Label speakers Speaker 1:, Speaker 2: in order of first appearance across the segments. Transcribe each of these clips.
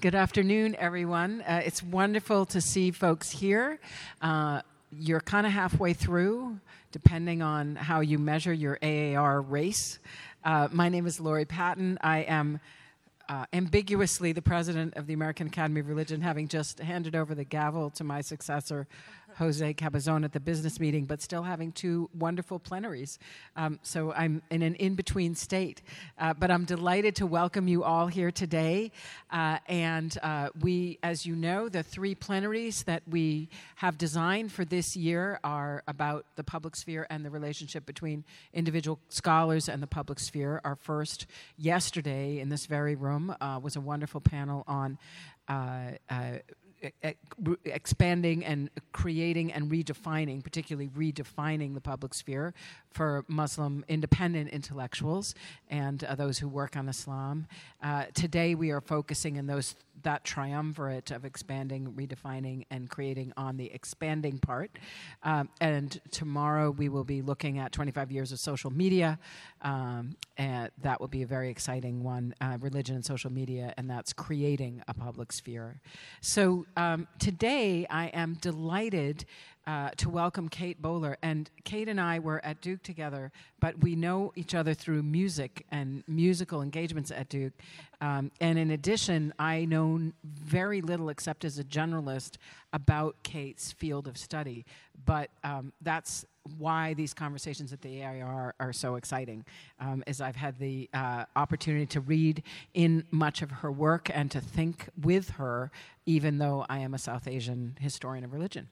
Speaker 1: Good afternoon, everyone. Uh, it's wonderful to see folks here. Uh, you're kind of halfway through, depending on how you measure your AAR race. Uh, my name is Laurie Patton. I am uh, ambiguously the president of the American Academy of Religion, having just handed over the gavel to my successor, Jose Cabezón at the business meeting, but still having two wonderful plenaries. Um, so I'm in an in between state. Uh, but I'm delighted to welcome you all here today. Uh, and uh, we, as you know, the three plenaries that we have designed for this year are about the public sphere and the relationship between individual scholars and the public sphere. Our first yesterday in this very room uh, was a wonderful panel on. Uh, uh, expanding and creating and redefining, particularly redefining the public sphere for Muslim independent intellectuals and uh, those who work on Islam. Uh, today, we are focusing in those that triumvirate of expanding, redefining, and creating on the expanding part. Um, and tomorrow, we will be looking at 25 years of social media, um, and that will be a very exciting one: uh, religion and social media, and that's creating a public sphere. So um, today, I am delighted uh, to welcome Kate Bowler. And Kate and I were at Duke together, but we know each other through music and musical engagements at Duke. Um, and in addition, I know very little except as a generalist about Kate's field of study. But um, that's why these conversations at the AAR are so exciting, um, I've had the uh, opportunity to read in much of her work and to think with her, even though I am a South Asian historian of religion.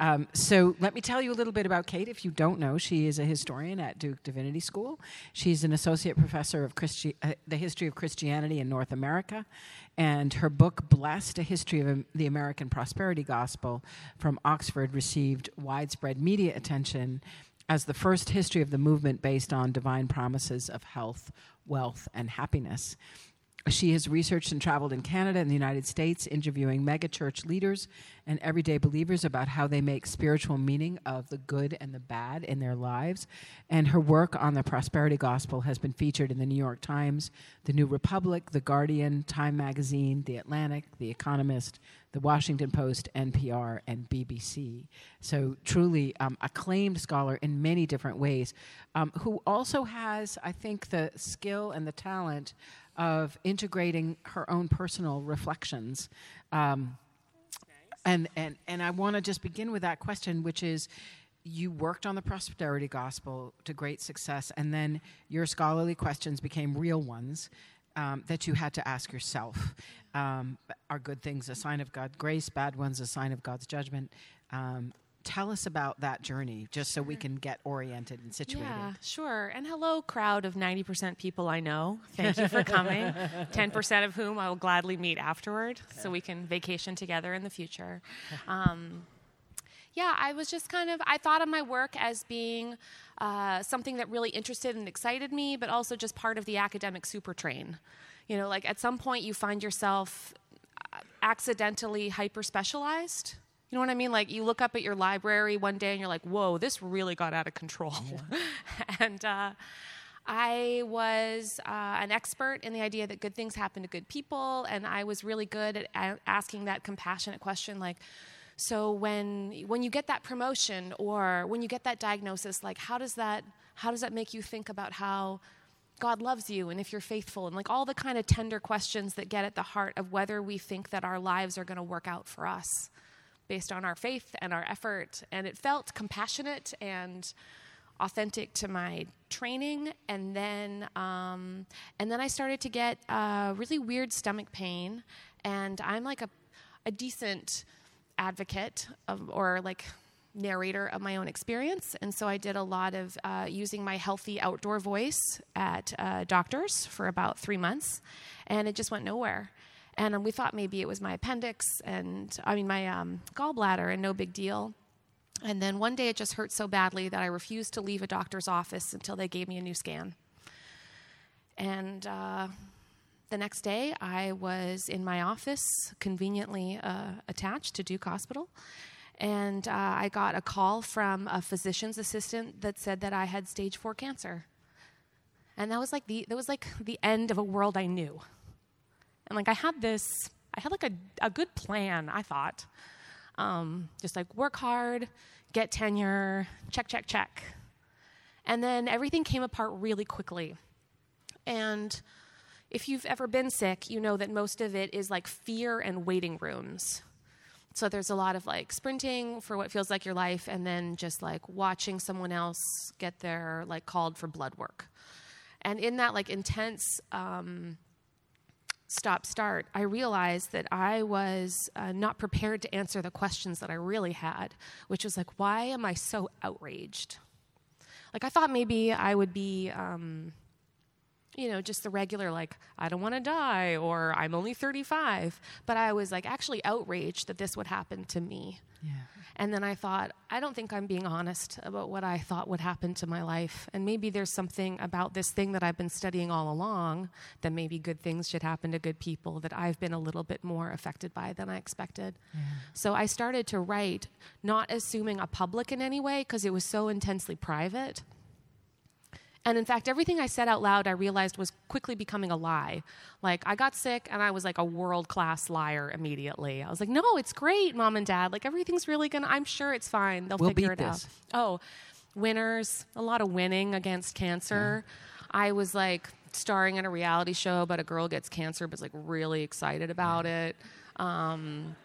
Speaker 1: Um, so let me tell you a little bit about Kate. If you don't know, she is a historian at Duke Divinity School. She's an associate professor of Christi- uh, the history of Christianity in North America, and her book "Blessed: A History of the American Prosperity Gospel" from Oxford received widespread media attention as the first history of the movement based on divine promises of health, wealth, and happiness. She has researched and traveled in Canada and the United States, interviewing megachurch leaders and everyday believers about how they make spiritual meaning of the good and the bad in their lives. And her work on the prosperity gospel has been featured in the New York Times, the New Republic, The Guardian, Time Magazine, The Atlantic, The Economist, The Washington Post, NPR, and BBC. So, truly um, acclaimed scholar in many different ways, um, who also has, I think, the skill and the talent of integrating her own personal reflections. Um, and, and, and I want to just begin with that question, which is you worked on the prosperity gospel to great success, and then your scholarly questions became real ones. Um, that you had to ask yourself. Um, are good things a sign of God's grace? Bad ones a sign of God's judgment? Um, tell us about that journey just so we can get oriented and situated.
Speaker 2: Yeah, sure. And hello, crowd of 90% people I know. Thank you for coming. 10% of whom I will gladly meet afterward okay. so we can vacation together in the future. Um, yeah, I was just kind of, I thought of my work as being uh, something that really interested and excited me, but also just part of the academic super train. You know, like at some point you find yourself uh, accidentally hyper specialized you know what I mean? Like you look up at your library one day and you're like, whoa, this really got out of control. Yeah. and uh, I was uh, an expert in the idea that good things happen to good people, and I was really good at asking that compassionate question, like, so when when you get that promotion or when you get that diagnosis, like, how does that how does that make you think about how God loves you and if you're faithful and like all the kind of tender questions that get at the heart of whether we think that our lives are going to work out for us based on our faith and our effort. And it felt compassionate and authentic to my training. And then, um, and then I started to get uh, really weird stomach pain. And I'm like a, a decent advocate of, or like narrator of my own experience. And so I did a lot of uh, using my healthy outdoor voice at uh, doctors for about three months. And it just went nowhere. And um, we thought maybe it was my appendix and, I mean, my um, gallbladder, and no big deal. And then one day it just hurt so badly that I refused to leave a doctor's office until they gave me a new scan. And uh, the next day I was in my office, conveniently uh, attached to Duke Hospital. And uh, I got a call from a physician's assistant that said that I had stage four cancer. And that was like the, that was like the end of a world I knew. And like I had this I had like a, a good plan, I thought. Um, just like work hard, get tenure, check, check, check. And then everything came apart really quickly. And if you've ever been sick, you know that most of it is like fear and waiting rooms. So there's a lot of like sprinting for what feels like your life, and then just like watching someone else get their like called for blood work. And in that like intense um, stop start, I realized that I was uh, not prepared to answer the questions that I really had, which was like, why am I so outraged? Like I thought maybe I would be. Um, you know, just the regular, like, I don't want to die, or I'm only 35. But I was like actually outraged that this would happen to me.
Speaker 1: Yeah.
Speaker 2: And then I thought, I don't think I'm being honest about what I thought would happen to my life. And maybe there's something about this thing that I've been studying all along that maybe good things should happen to good people that I've been a little bit more affected by than I expected.
Speaker 1: Yeah.
Speaker 2: So I started to write, not assuming a public in any way, because it was so intensely private. And in fact, everything I said out loud, I realized was quickly becoming a lie. Like, I got sick and I was like a world class liar immediately. I was like, no, it's great, mom and dad. Like, everything's really gonna, I'm sure it's fine. They'll
Speaker 1: We'll
Speaker 2: figure
Speaker 1: beat
Speaker 2: it
Speaker 1: this.
Speaker 2: out. Oh, winners, a lot of winning against cancer. I was like starring in a reality show about a girl gets cancer, but is like really excited about it. Um,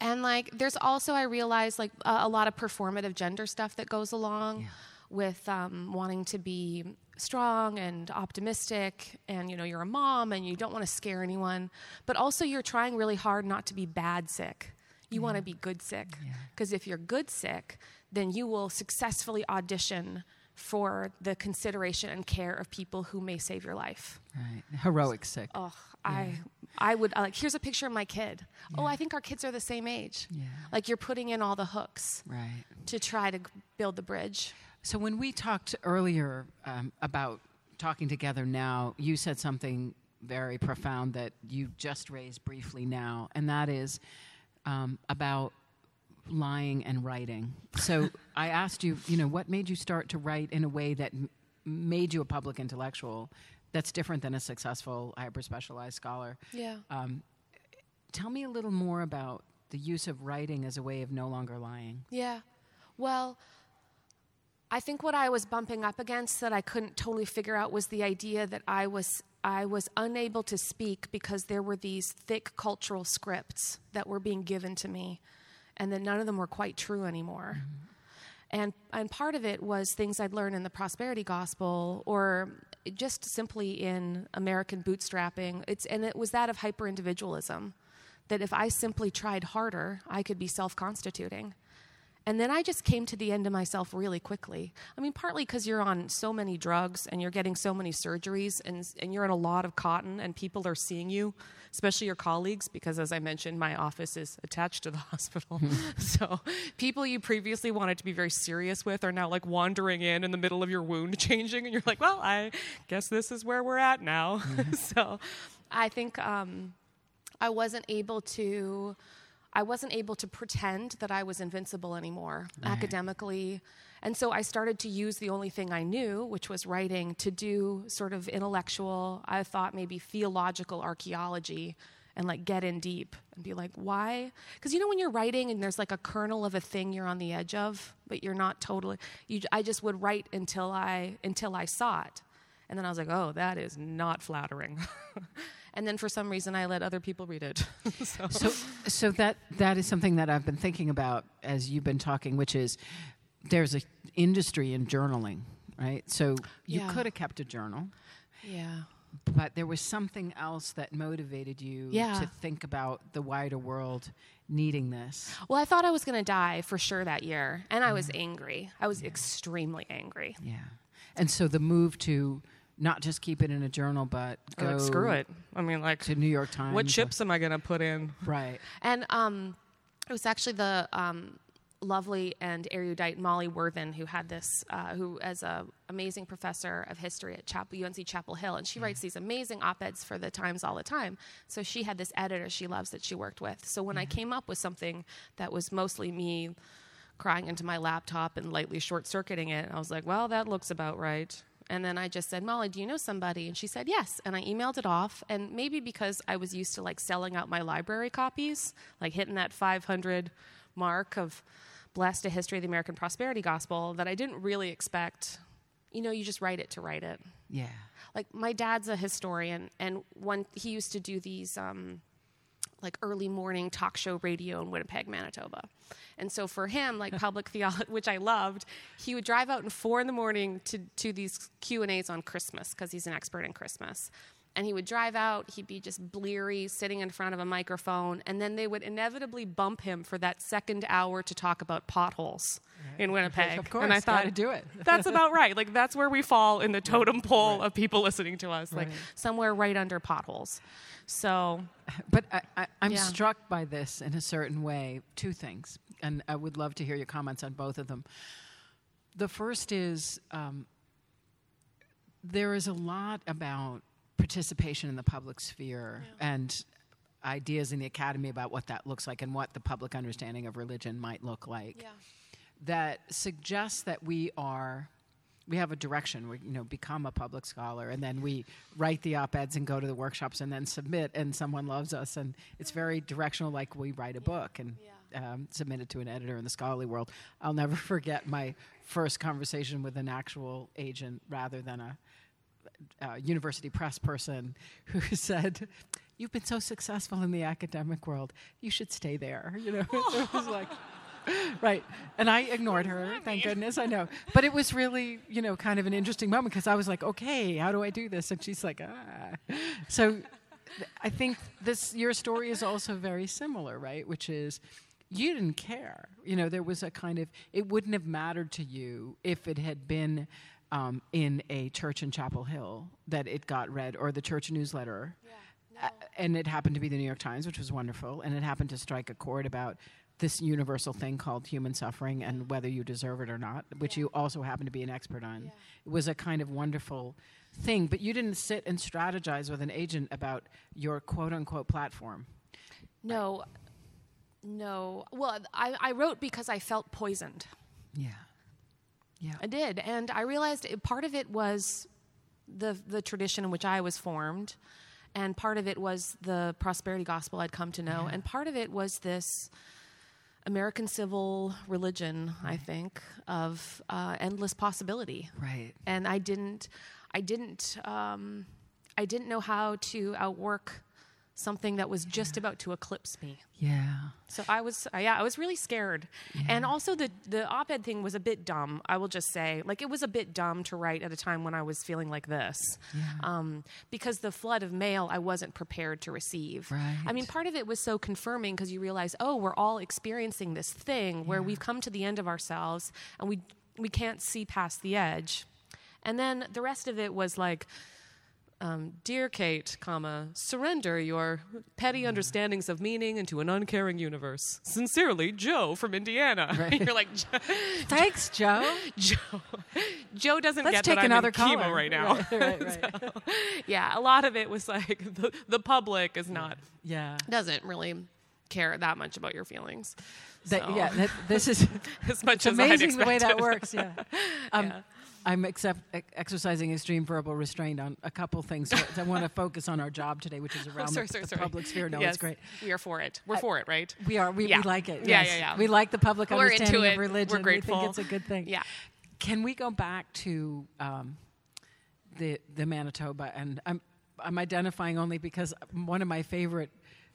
Speaker 2: and like, there's also, I realized, like a, a lot of performative gender stuff that goes along
Speaker 1: Yeah.
Speaker 2: With um, wanting to be strong and optimistic. And, you know, you're a mom and you don't want to scare anyone. But also, you're trying really hard not to be bad sick. You want to be good sick.
Speaker 1: Yeah.
Speaker 2: Because if you're good sick, then you will successfully audition for the consideration and care of people who may save your life.
Speaker 1: Right. Heroic sick.
Speaker 2: Oh, I, I would like. Here's a picture of my kid. Oh, I think our kids are the same age.
Speaker 1: Yeah.
Speaker 2: Like you're putting in all the hooks
Speaker 1: Right.
Speaker 2: to try to build the bridge.
Speaker 1: So when we talked earlier um, about talking together now, you said something very profound that you just raised briefly now, and that is um, about lying and writing. So I asked you, you know, what made you start to write in a way that m- made you a public intellectual? That's different than a successful hyper specialized scholar.
Speaker 2: Yeah.
Speaker 1: Um, tell me a little more about the use of writing as a way of no longer lying.
Speaker 2: Yeah. Well, I think what I was bumping up against that I couldn't totally figure out was the idea that I was I was unable to speak because there were these thick cultural scripts that were being given to me and that none of them were quite true anymore. Mm-hmm. And and part of it was things I'd learned in the prosperity gospel or just simply in American bootstrapping. It's and it was that of hyper individualism. That if I simply tried harder, I could be self constituting. And then I just came to the end of myself really quickly. I mean, partly because you're on so many drugs and you're getting so many surgeries and, and you're in a lot of cotton and people are seeing you, especially your colleagues, because as I mentioned, my office is attached to the hospital. so people you previously wanted to be very serious with are now like wandering in in the middle of your wound changing. And you're like, well, I guess this is where we're at now. so I think um, I wasn't able to. I wasn't able to pretend that I was invincible anymore
Speaker 1: Right.
Speaker 2: academically. And so I started to use the only thing I knew, which was writing, to do sort of intellectual, I thought maybe theological archaeology and like get in deep and be like, why? Because you know, when you're writing and there's like a kernel of a thing you're on the edge of, but you're not totally, you, I just would write until I, until I saw it. And then I was like, oh, that is not flattering. and then for some reason, I let other people read it. so,
Speaker 1: So, so that that is something that I've been thinking about as you've been talking, which is there's an industry in journaling, right? So you
Speaker 2: Yeah.
Speaker 1: could have kept a journal,
Speaker 2: yeah.
Speaker 1: but there was something else that motivated you
Speaker 2: Yeah.
Speaker 1: to think about the wider world needing this.
Speaker 2: Well, I thought I was going to die for sure that year, and I was angry. I was extremely angry.
Speaker 1: Yeah, and so the move to not just keep it in a journal, but go
Speaker 2: like, screw it. I mean, like,
Speaker 1: to New York Times.
Speaker 2: what chips am I going to put in?
Speaker 1: Right.
Speaker 2: And um, it was actually the um, lovely and erudite Molly Worthen who had this, uh, who as a amazing professor of history at Chapel, UNC Chapel Hill, and she writes these amazing op-eds for the Times all the time. So she had this editor she loves that she worked with. So when I came up with something that was mostly me crying into my laptop and lightly short-circuiting it, I was like, well, that looks about right. And then I just said, Molly, do you know somebody? And she said, yes. And I emailed it off. And maybe because I was used to like selling out my library copies, like hitting that 500 mark of Blessed a History of the American Prosperity Gospel, that I didn't really expect, you know, you just write it to write it.
Speaker 1: Yeah.
Speaker 2: Like my dad's a historian, and one he used to do these um, like early morning talk show radio in Winnipeg, Manitoba. And so for him, like public theology, which I loved, he would drive out in four in the morning to, to these Q and A's on Christmas because he's an expert in Christmas. And he would drive out, he'd be just bleary, sitting in front of a microphone, and then they would inevitably bump him for that second hour to talk about potholes right. in Winnipeg.
Speaker 1: Of course,
Speaker 2: and
Speaker 1: I thought to do it.
Speaker 2: that's about right. Like that's where we fall in the totem pole right. of people listening to us, like somewhere right under potholes. So,
Speaker 1: but I, am yeah. struck by this in a certain way. Two things, and I would love to hear your comments on both of them. The first is um, there is a lot about participation in the public sphere yeah. and ideas in the academy about what that looks like and what the public understanding of religion might look like yeah. that suggests that we are we have a direction. We you know become a public scholar, and then we write the op-eds and go to the workshops, and then submit, and someone loves us, and it's very directional, like we write a book and yeah. um, submit it to an editor in the scholarly world. I'll never forget my first conversation with an actual agent rather than a, a university press person who said. You've been so successful in the academic world. You should stay there. You know, it was like, right. And I ignored her, thank goodness, I know. But it was really, you know, kind of an interesting moment because I was like, okay, how do I do this? And she's like, ah. So I think this your story is also very similar, right? Which is you didn't care. You know, there was a kind of it wouldn't have mattered to you if it had been um, in a church in Chapel Hill that it got read or the church newsletter. Yeah, no. uh, and it happened to be the New York Times, which was wonderful, and it happened to strike a chord about this universal thing called human suffering and whether you deserve it or not, which yeah. you also happen to be an expert on. Yeah. It was a kind of wonderful thing, but you didn't sit and strategize with an agent about your quote unquote platform.
Speaker 2: No, no. Well, I, I wrote because I felt poisoned.
Speaker 1: Yeah. Yeah.
Speaker 2: I did. And I realized it, part of it was the, the tradition in which I was formed, and part of it was the prosperity gospel I'd come to know, yeah. and part of it was this American civil religion, I think, of uh, endless possibility.
Speaker 1: Right.
Speaker 2: And I didn't, I didn't, um, I didn't know how to outwork something that was just about to eclipse me.
Speaker 1: Yeah.
Speaker 2: So I was, uh, yeah, I was really scared. Yeah. And also the the op-ed thing was a bit dumb. I will just say, like it was a bit dumb to write at a time when I was feeling like this, yeah. um, because the flood of mail I wasn't prepared to receive.
Speaker 1: Right.
Speaker 2: I mean, part of it was so confirming because you realize, oh, we're all experiencing this thing where yeah. we've come to the end of ourselves and we we can't see past the edge. And then the rest of it was like um, dear Kate, comma, surrender your petty understandings of meaning into an uncaring universe. Sincerely, Joe from Indiana. Right. You're like,
Speaker 1: thanks, Joe.
Speaker 2: Joe. Joe doesn't
Speaker 1: Let's
Speaker 2: get
Speaker 1: take
Speaker 2: that
Speaker 1: another
Speaker 2: I'm
Speaker 1: in
Speaker 2: chemo right now.
Speaker 1: Right, right,
Speaker 2: so, yeah, a lot of it was like the, the public is not.
Speaker 1: Yeah.
Speaker 2: Doesn't really care that much about your feelings.
Speaker 1: That,
Speaker 2: so.
Speaker 1: Yeah, that, this is
Speaker 2: as much
Speaker 1: as
Speaker 2: amazing
Speaker 1: the way that works. Yeah. Um,
Speaker 2: yeah.
Speaker 1: I'm accept, exercising extreme verbal restraint on a couple things. I want to focus on our job today, which is around
Speaker 2: oh, sorry,
Speaker 1: the,
Speaker 2: sorry,
Speaker 1: the
Speaker 2: sorry.
Speaker 1: public sphere. No,
Speaker 2: yes,
Speaker 1: it's great.
Speaker 2: We are for it. We're I, for it, right?
Speaker 1: We are. We,
Speaker 2: yeah.
Speaker 1: we like it.
Speaker 2: Yeah,
Speaker 1: yes.
Speaker 2: yeah, yeah.
Speaker 1: We like the public
Speaker 2: We're
Speaker 1: understanding
Speaker 2: into
Speaker 1: of religion.
Speaker 2: We're grateful.
Speaker 1: We think it's a good thing.
Speaker 2: Yeah.
Speaker 1: Can we go back to um, the the Manitoba? And I'm I'm identifying only because one of my favorite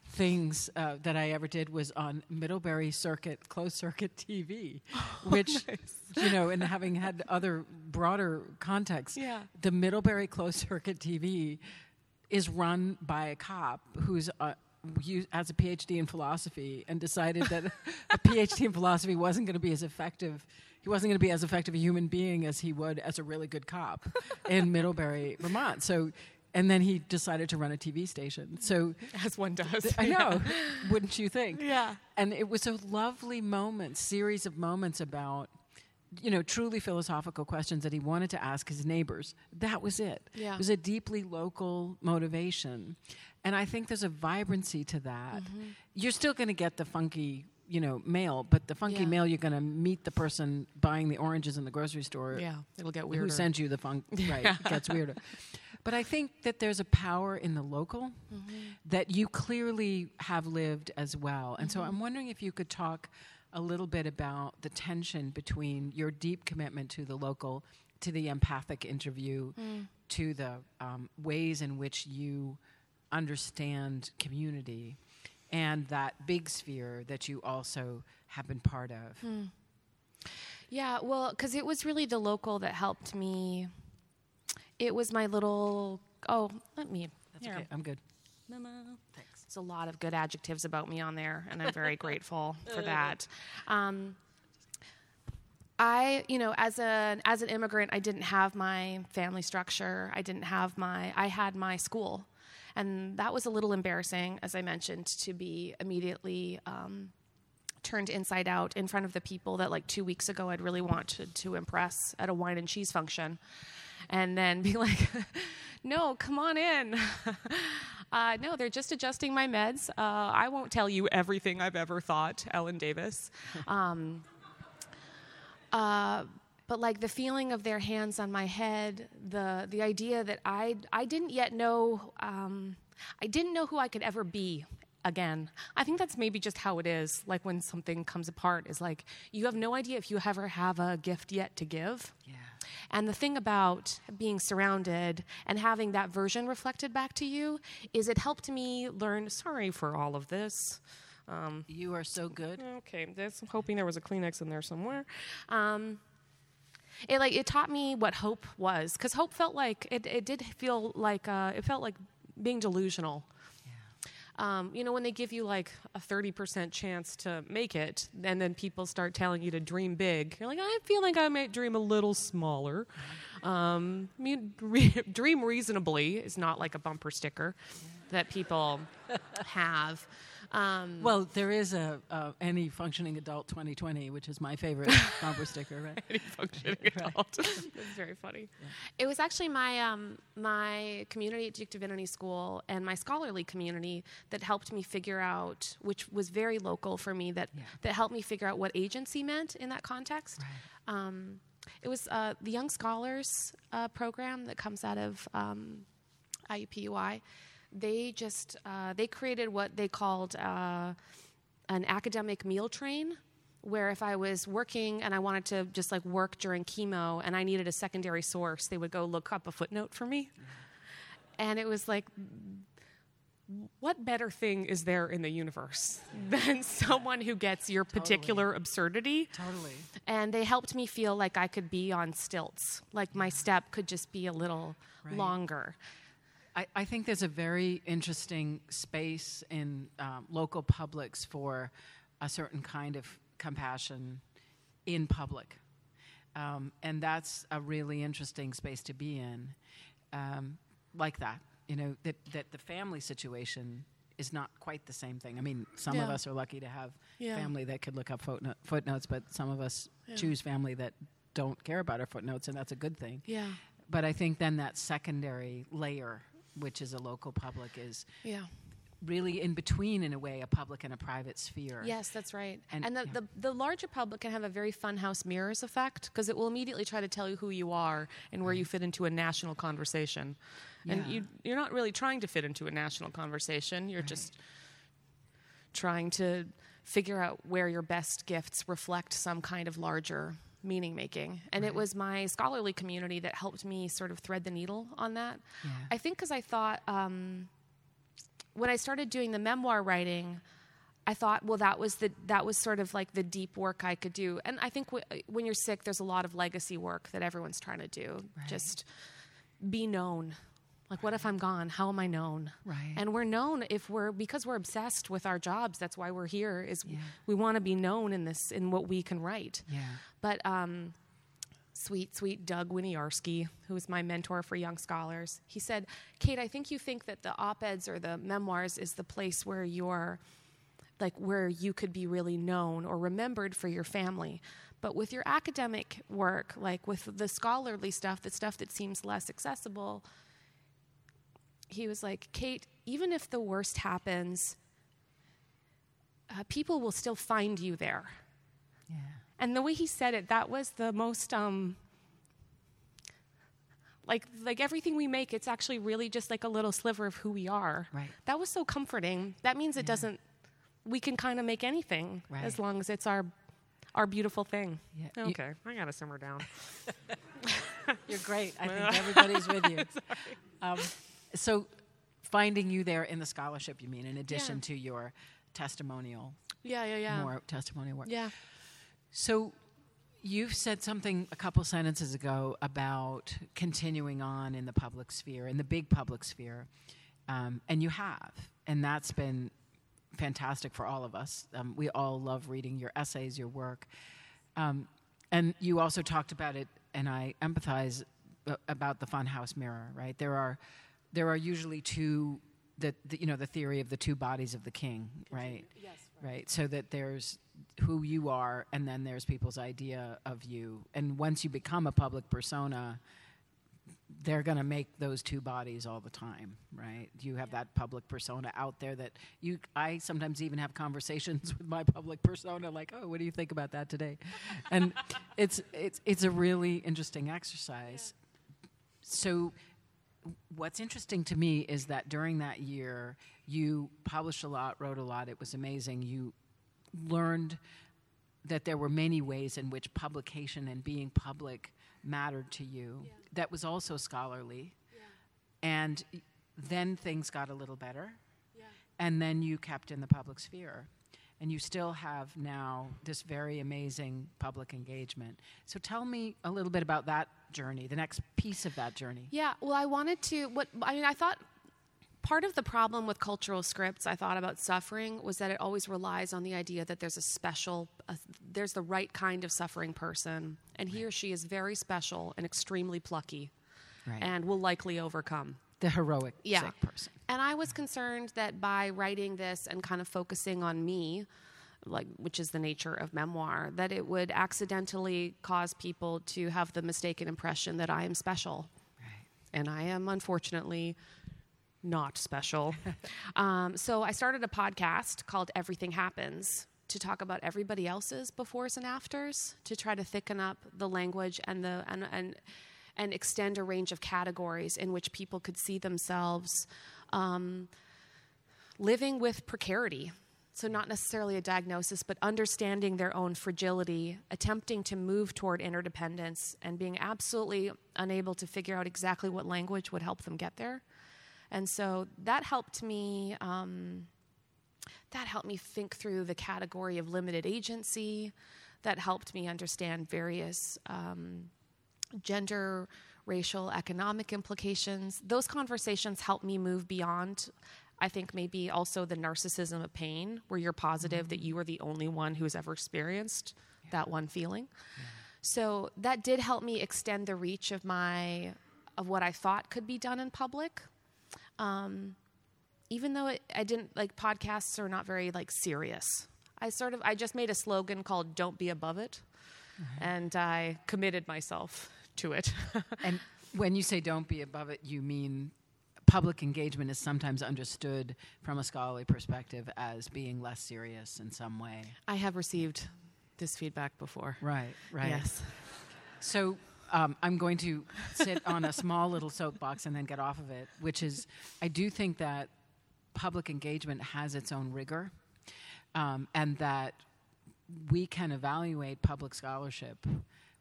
Speaker 1: things uh, that I ever did was on Middlebury Circuit, closed circuit TV, which,
Speaker 2: nice.
Speaker 1: you know, and having had other broader contexts,
Speaker 2: yeah.
Speaker 1: the Middlebury closed circuit TV is run by a cop who's uh, has a PhD in philosophy and decided that a PhD in philosophy wasn't going to be as effective. He wasn't going to be as effective a human being as he would as a really good cop in Middlebury, Vermont. So and then he decided to run a TV station. So
Speaker 2: as one does,
Speaker 1: th- I know, wouldn't you think?
Speaker 2: Yeah.
Speaker 1: And it was a lovely moment, series of moments about you know, truly philosophical questions that he wanted to ask his neighbors. That was it.
Speaker 2: Yeah.
Speaker 1: It was a deeply local motivation. And I think there's a vibrancy to that. Mm-hmm. You're still going to get the funky you know mail, but the funky
Speaker 2: Yeah.
Speaker 1: mail you're going to meet the person buying the oranges in the grocery store
Speaker 2: Yeah, it'll get weirder.
Speaker 1: who sends you the funk. Right, it gets weirder. But I think that there's a power in the local
Speaker 2: Mm-hmm.
Speaker 1: that you clearly have lived as well. And so
Speaker 2: Mm-hmm.
Speaker 1: I'm wondering if you could talk a little bit about the tension between your deep commitment to the local, to the empathic interview,
Speaker 2: Mm.
Speaker 1: to the um, ways in which you understand community, and that big sphere that you also have been part of.
Speaker 2: Hmm. Yeah, well, because it was really the local that helped me. It was my little. Oh, let me.
Speaker 1: That's
Speaker 2: here.
Speaker 1: okay. I'm good.
Speaker 2: Thanks. There's a lot of good adjectives about me on there, and I'm very grateful for that. Um, I, you know, as an as an immigrant, I didn't have my family structure. I didn't have my. I had my school, and that was a little embarrassing, as I mentioned, to be immediately. Um, turned inside out in front of the people that like two weeks ago I'd really wanted to impress at a wine and cheese function. And then be like, no, come on in. uh, no, they're just adjusting my meds. Uh, I won't tell you everything I've ever thought, Ellen Davis. Um, uh, but like the feeling of their hands on my head, the the idea that I I didn't yet know um, I didn't know who I could ever be again. I think that's maybe just how it is. Like when something comes apart, is like you have no idea if you ever have a gift yet to give.
Speaker 1: Yeah.
Speaker 2: And the thing about being surrounded and having that version reflected back to you is it helped me learn. Sorry for all of this. Um,
Speaker 1: You are so good.
Speaker 2: Okay, that's I'm hoping there was a Kleenex in there somewhere. Um, it like it taught me what hope was because hope felt like it. It did feel like uh, it felt like being delusional. Um, you know, when they give you like a 30% chance to make it, and then people start telling you to dream big, you're like, I feel like I might dream a little smaller. Um, I mean, re- dream reasonably is not like a bumper sticker that people have. Um,
Speaker 1: Well, there is a uh, any functioning adult 2020, which is my favorite bumper sticker, right?
Speaker 2: any functioning adult. That's very funny. It was actually my um, my community at Duke Divinity School and my scholarly community that helped me figure out, which was very local for me, that
Speaker 1: Yeah.
Speaker 2: that helped me figure out what agency meant in that context. Um, it was uh, the Young Scholars uh, program that comes out of um, IUPUI. They just uh, they created what they called uh, an academic meal train where if I was working and I wanted to just like work during chemo and I needed a secondary source, they would go look up a footnote for me. And it was like, what better thing is there in the universe than someone who gets your particular absurdity?
Speaker 1: Totally.
Speaker 2: And they helped me feel like I could be on stilts, like my step could just be a little
Speaker 1: Right.
Speaker 2: longer.
Speaker 1: I, I think there's a very interesting space in um, local publics for a certain kind of compassion in public. Um, and that's a really interesting space to be in. Um, like that, you know, that, that the family situation is not quite the same thing. I mean, some of us are lucky to have
Speaker 2: Yeah.
Speaker 1: family that could look up footno- footnotes, but some of us
Speaker 2: Yeah.
Speaker 1: choose family that don't care about our footnotes, and that's a good thing
Speaker 2: Yeah.
Speaker 1: but I think then that secondary layer, which is a local public, is
Speaker 2: Yeah.
Speaker 1: really in between, in a way, a public and a private sphere.
Speaker 2: Yes, that's right.
Speaker 1: And-
Speaker 2: And, the,
Speaker 1: yeah.
Speaker 2: the, the larger public can have a very funhouse mirrors effect because it will immediately try to tell you who you are and where you fit into a national conversation. And you, you're not really trying to fit into a national conversation. You're just trying to figure out where your best gifts reflect some kind of larger meaning making. And it was my scholarly community that helped me sort of thread the needle on that.
Speaker 1: Yeah.
Speaker 2: I think because I thought um, when I started doing the memoir writing, I thought, well, that was the that was sort of like the deep work I could do. And I think w- when you're sick, there's a lot of legacy work that everyone's trying to do.
Speaker 1: Right.
Speaker 2: Just be known. Like, what if I'm gone? How am I known?
Speaker 1: Right.
Speaker 2: And we're known if we're because we're obsessed with our jobs. That's why we're here. Is
Speaker 1: Yeah.
Speaker 2: we want to be known in this in what we can write.
Speaker 1: Yeah.
Speaker 2: But um, sweet, sweet Doug Winiarski, who is my mentor for young scholars, he said, Kate, I think you think that the op eds or the memoirs is the place where you're, like, where you could be really known or remembered for your family. But with your academic work, like with the scholarly stuff, the stuff that seems less accessible, he was like, Kate, even if the worst happens, uh, people will still find you there.
Speaker 1: Yeah.
Speaker 2: And the way he said it, that was the most um, like like everything we make, it's actually really just like a little sliver of who we are.
Speaker 1: Right.
Speaker 2: That was so comforting. That means it doesn't. We can kind of make anything
Speaker 1: Right.
Speaker 2: as long as it's our our beautiful thing.
Speaker 1: Yeah. You-
Speaker 2: Okay, I gotta simmer down.
Speaker 1: You're great. I think everybody's with you. Um, so, finding you there in the scholarship, you mean, in addition
Speaker 2: Yeah.
Speaker 1: to your testimonial,
Speaker 2: yeah, yeah, yeah.
Speaker 1: more testimonial work.
Speaker 2: Yeah.
Speaker 1: So, you've said something a couple sentences ago about continuing on in the public sphere, in the big public sphere, um, and you have, and that's been fantastic for all of us. Um, we all love reading your essays, your work, um, and you also talked about it, and I empathize about the funhouse mirror. Right? There are there are usually two. The, the you know the theory of the two bodies of the king, right?
Speaker 2: Yes.
Speaker 1: right so that there's who you are and then there's people's idea of you and once you become a public persona they're going to make those two bodies all the time right you have that public persona out there that you i sometimes even have conversations with my public persona like oh what do you think about that today and it's it's it's a really interesting exercise so what's interesting to me is that during that year you published a lot wrote a lot it was amazing. You learned that there were many ways in which publication and being public mattered to you. That was also scholarly. And then things got a little better. And then you kept in the public sphere and you still have now this very amazing public engagement so tell me a little bit about that journey the next piece of that journey
Speaker 2: Yeah, well, I wanted to. What I mean, I thought part of the problem with cultural scripts I thought about suffering was that it always relies on the idea that there's a special, uh, there's the right kind of suffering person, and he or she is very special and extremely plucky,
Speaker 1: Right.
Speaker 2: and will likely overcome.
Speaker 1: The heroic
Speaker 2: Yeah.
Speaker 1: sick person
Speaker 2: And I was concerned that by writing this and kind of focusing on me, like which is the nature of memoir, that it would accidentally cause people to have the mistaken impression that I am special.
Speaker 1: right
Speaker 2: And I am unfortunately not special. um, so I started a podcast called Everything Happens to talk about everybody else's befores and afters, to try to thicken up the language and the and and and extend a range of categories in which people could see themselves um, living with precarity. So, not necessarily a diagnosis, but understanding their own fragility, attempting to move toward interdependence, and being absolutely unable to figure out exactly what language would help them get there. And so that helped me. Um, that helped me think through the category of limited agency. That helped me understand various um, gender, racial, economic implications. Those conversations help me move beyond, I think, maybe also the narcissism of pain, where you're positive that you are the only one who's ever experienced that one feeling. So that did help me extend the reach of my of what I thought could be done in public. Um, even though it, I didn't like podcasts are not very like serious. I sort of I just made a slogan called "Don't be above it," and I committed myself to it.
Speaker 1: And when you say don't be above it, you mean public engagement is sometimes understood from a scholarly perspective as being less serious in some way.
Speaker 2: I have received this feedback before.
Speaker 1: Right, right.
Speaker 2: Yes.
Speaker 1: So um, I'm going to sit on a small little soapbox and then get off of it, which is I do think that public engagement has its own rigor um, and that we can evaluate public scholarship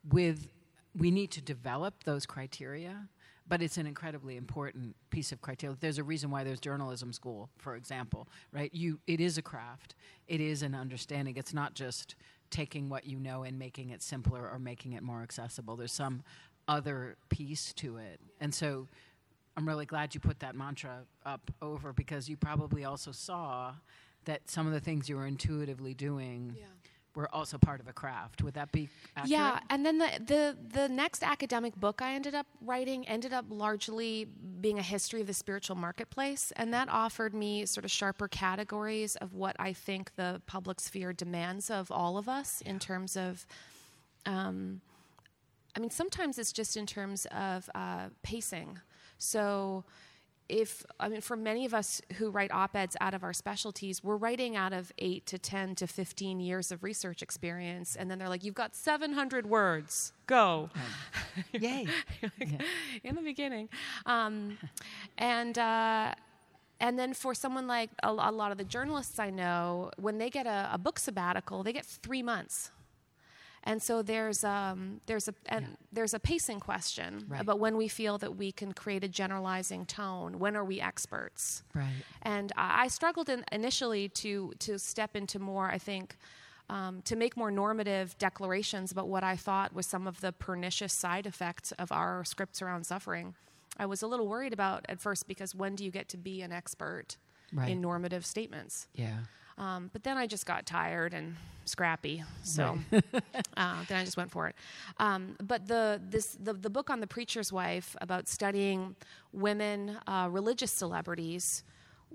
Speaker 1: with, we need to develop those criteria. But it's an incredibly important piece of criteria. There's a reason why there's journalism school, for example, right? You, it is a craft. It is an understanding. It's not just taking what you know and making it simpler or making it more accessible. There's some other piece to it. And so I'm really glad you put that mantra up over because you probably also saw that some of the things you were intuitively doing
Speaker 2: Yeah.
Speaker 1: Were also part of a craft. Would that be accurate?
Speaker 2: Yeah, and then the, the the next academic book I ended up writing ended up largely being a history of the spiritual marketplace, and that offered me sort of sharper categories of what I think the public sphere demands of all of us in terms of. Um, I mean, sometimes it's just in terms of uh, pacing. So, if I mean, for many of us who write op eds out of our specialties, we're writing out of eight to 10 to 15 years of research experience. And then they're like, you've got 700 words, go.
Speaker 1: Yay.
Speaker 2: In the beginning. Um, and, uh, and then for someone like a, a, lot of the journalists I know, when they get a, a book sabbatical, they get three months and so there's um, there's a and yeah. there's a pacing question right. about when we feel that we can create a generalizing tone. When are we experts?
Speaker 1: Right.
Speaker 2: And I, I struggled in, initially to to step into more. I think. Um, to make more normative declarations about what I thought was some of the pernicious side effects of our scripts around suffering. I was a little worried about at first because when do you get to be an expert
Speaker 1: right.
Speaker 2: in normative statements?
Speaker 1: Yeah.
Speaker 2: Um, but then I just got tired and scrappy, so right. uh, then I just went for it. Um, but the this the, the book on the preacher's wife about studying women uh, religious celebrities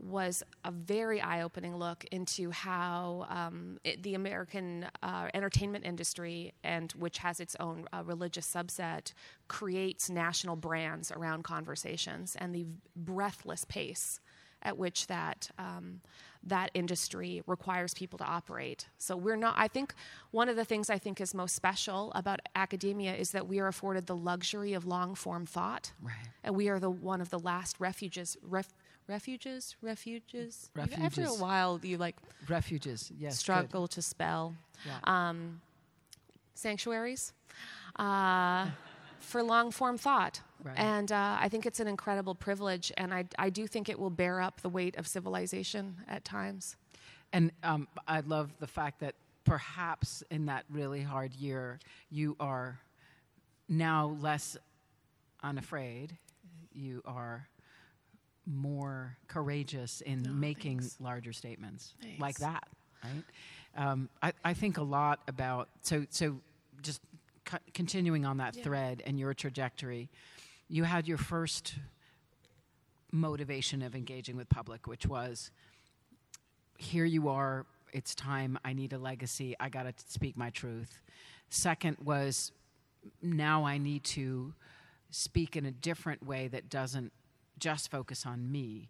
Speaker 2: was a very eye-opening look into how um, it, the American uh, entertainment industry, and which has its own uh, religious subset, creates national brands around conversations and the breathless pace at which that um, that industry requires people to operate. So we're not. I think one of the things I think is most special about academia is that we are afforded the luxury of long form thought,
Speaker 1: right.
Speaker 2: and we are the one of the last refuges. Ref, refuges, refuges.
Speaker 1: Refuges.
Speaker 2: After a while, you like
Speaker 1: refuges. Yes.
Speaker 2: Struggle
Speaker 1: good.
Speaker 2: to spell.
Speaker 1: Yeah.
Speaker 2: Um, sanctuaries. Uh, for long form thought.
Speaker 1: Right.
Speaker 2: And uh, I think it's an incredible privilege, and I, I do think it will bear up the weight of civilization at times.
Speaker 1: And um, I love the fact that perhaps in that really hard year, you are now less unafraid. You are more courageous in
Speaker 2: oh,
Speaker 1: making
Speaker 2: thanks.
Speaker 1: larger statements
Speaker 2: thanks.
Speaker 1: like that, right? Um, I, I think a lot about so so just co- continuing on that
Speaker 2: yeah.
Speaker 1: thread and your trajectory, you had your first motivation of engaging with public, which was here you are, it's time, I need a legacy, I got to speak my truth. Second was now I need to speak in a different way that doesn't just focus on me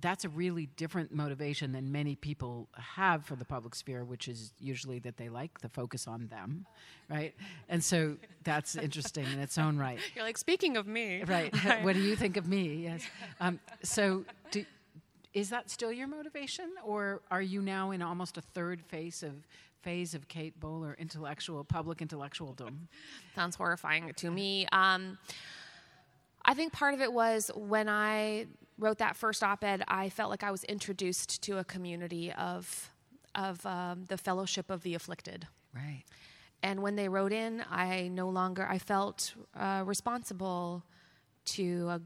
Speaker 1: that's a really different motivation than many people have for the public sphere, which is usually that they like the focus on them, right? And so that's interesting in its own right.
Speaker 2: You're like, speaking of me.
Speaker 1: Right. what do you think of me? Yes. Um, so do, is that still your motivation, or are you now in almost a third phase of phase of Kate Bowler intellectual public intellectualdom?
Speaker 2: Sounds horrifying to me. Um, I think part of it was when I wrote that first op-ed, I felt like I was introduced to a community of of um, the Fellowship of the Afflicted.
Speaker 1: Right.
Speaker 2: And when they wrote in, I no longer I felt uh, responsible to uh,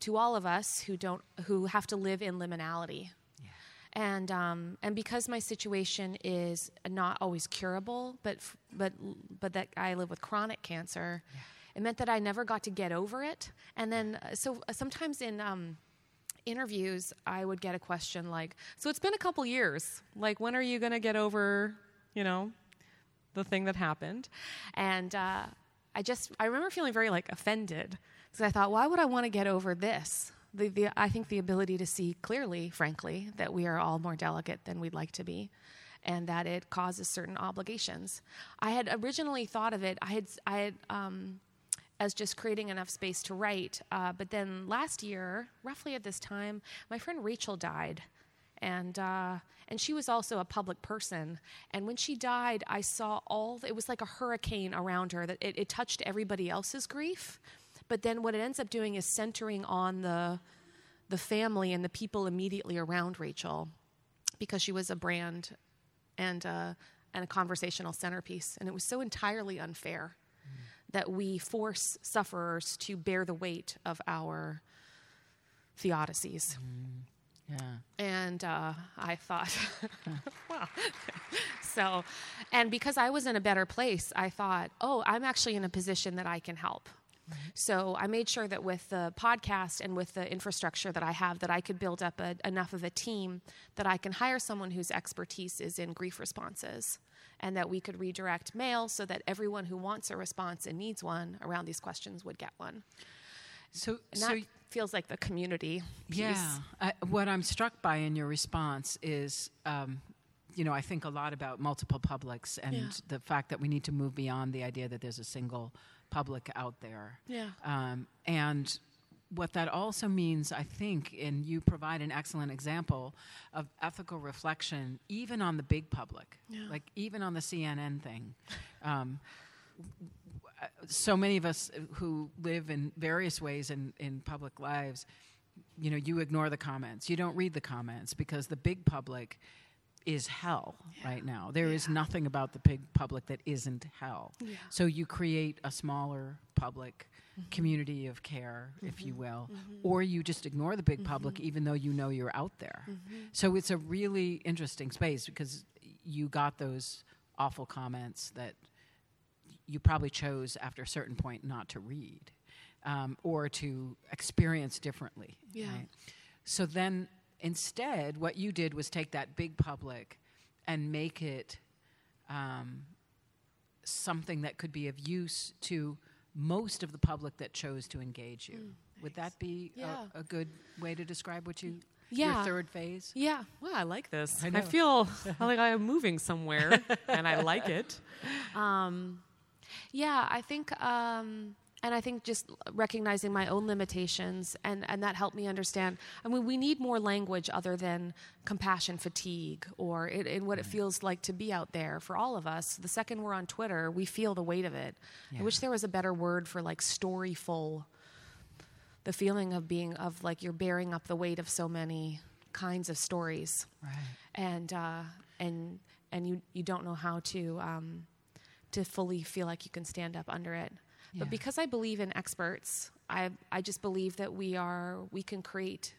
Speaker 2: to all of us who don't who have to live in liminality.
Speaker 1: Yeah.
Speaker 2: And um, and because my situation is not always curable, but but but that I live with chronic cancer, yeah. it meant that I never got to get over it. And then uh, so uh, sometimes in um, interviews, I would get a question like, "So it's been a couple years. Like, when are you going to get over, you know, the thing that happened?" And uh, I just, I remember feeling very like offended because I thought, why would I want to get over this? The, the, I think the ability to see clearly, frankly, that we are all more delicate than we'd like to be, and that it causes certain obligations. I had originally thought of it. I had, I had. Um, as just creating enough space to write. Uh, but then last year, roughly at this time, my friend Rachel died. And, uh, and she was also a public person. And when she died, I saw all, it was like a hurricane around her, that it, it touched everybody else's grief. But then what it ends up doing is centering on the, the family and the people immediately around Rachel because she was a brand and, uh, and a conversational centerpiece. And it was so entirely unfair that we force sufferers to bear the weight of our theodicies.
Speaker 1: Mm, yeah.
Speaker 2: And uh, I thought, wow. so, and because I was in a better place, I thought, oh, I'm actually in a position that I can help. So I made sure that with the podcast and with the infrastructure that I have, that I could build up a, enough of a team that I can hire someone whose expertise is in grief responses and that we could redirect mail so that everyone who wants a response and needs one around these questions would get one.
Speaker 1: So,
Speaker 2: and
Speaker 1: so
Speaker 2: that feels like the community piece.
Speaker 1: Yeah. I, what I'm struck by in your response is, um, you know, I think a lot about multiple publics and
Speaker 2: Yeah.
Speaker 1: the fact that we need to move beyond the idea that there's a single public out there.
Speaker 2: Yeah.
Speaker 1: Um, and what that also means, I think, and you provide an excellent example of ethical reflection, even on the big public,
Speaker 2: Yeah.
Speaker 1: like even on the CNN thing. Um, so many of us who live in various ways in, in public lives, you know, you ignore the comments. You don't read the comments because the big public is hell right now. There is
Speaker 2: Yeah.
Speaker 1: nothing about the big public that isn't hell.
Speaker 2: Yeah.
Speaker 1: So you create a smaller public mm-hmm. community of care, if you mm-hmm. will, mm-hmm. or you just ignore the big public even though you know you're out there. So it's a really interesting space because you got those awful comments that you probably chose after a certain point not to read um, or to experience differently.
Speaker 2: Yeah.
Speaker 1: So then instead, what you did was take that big public and make it um, something that could be of use to most of the public that chose to engage you. Would that be
Speaker 2: Mm, Yeah.
Speaker 1: a, a good way to describe what you
Speaker 2: Yeah.
Speaker 1: your third phase?
Speaker 2: Yeah. Well, I like this.
Speaker 1: I
Speaker 2: I, feel like I am moving somewhere, and I like it. Um, yeah, I think, um, and I think just recognizing my own limitations, and and that helped me understand. I mean, we need more language other than compassion fatigue or it, in what it feels like to be out there for all of us. The second we're on Twitter, we feel the weight of it.
Speaker 1: Yeah.
Speaker 2: I wish there was a better word for like storyful the feeling of being of like you're bearing up the weight of so many kinds of stories
Speaker 1: Right.
Speaker 2: and uh, and and you you don't know how to um, to fully feel like you can stand up under it.
Speaker 1: Yeah.
Speaker 2: But because I believe in experts, I I just believe that we are we can create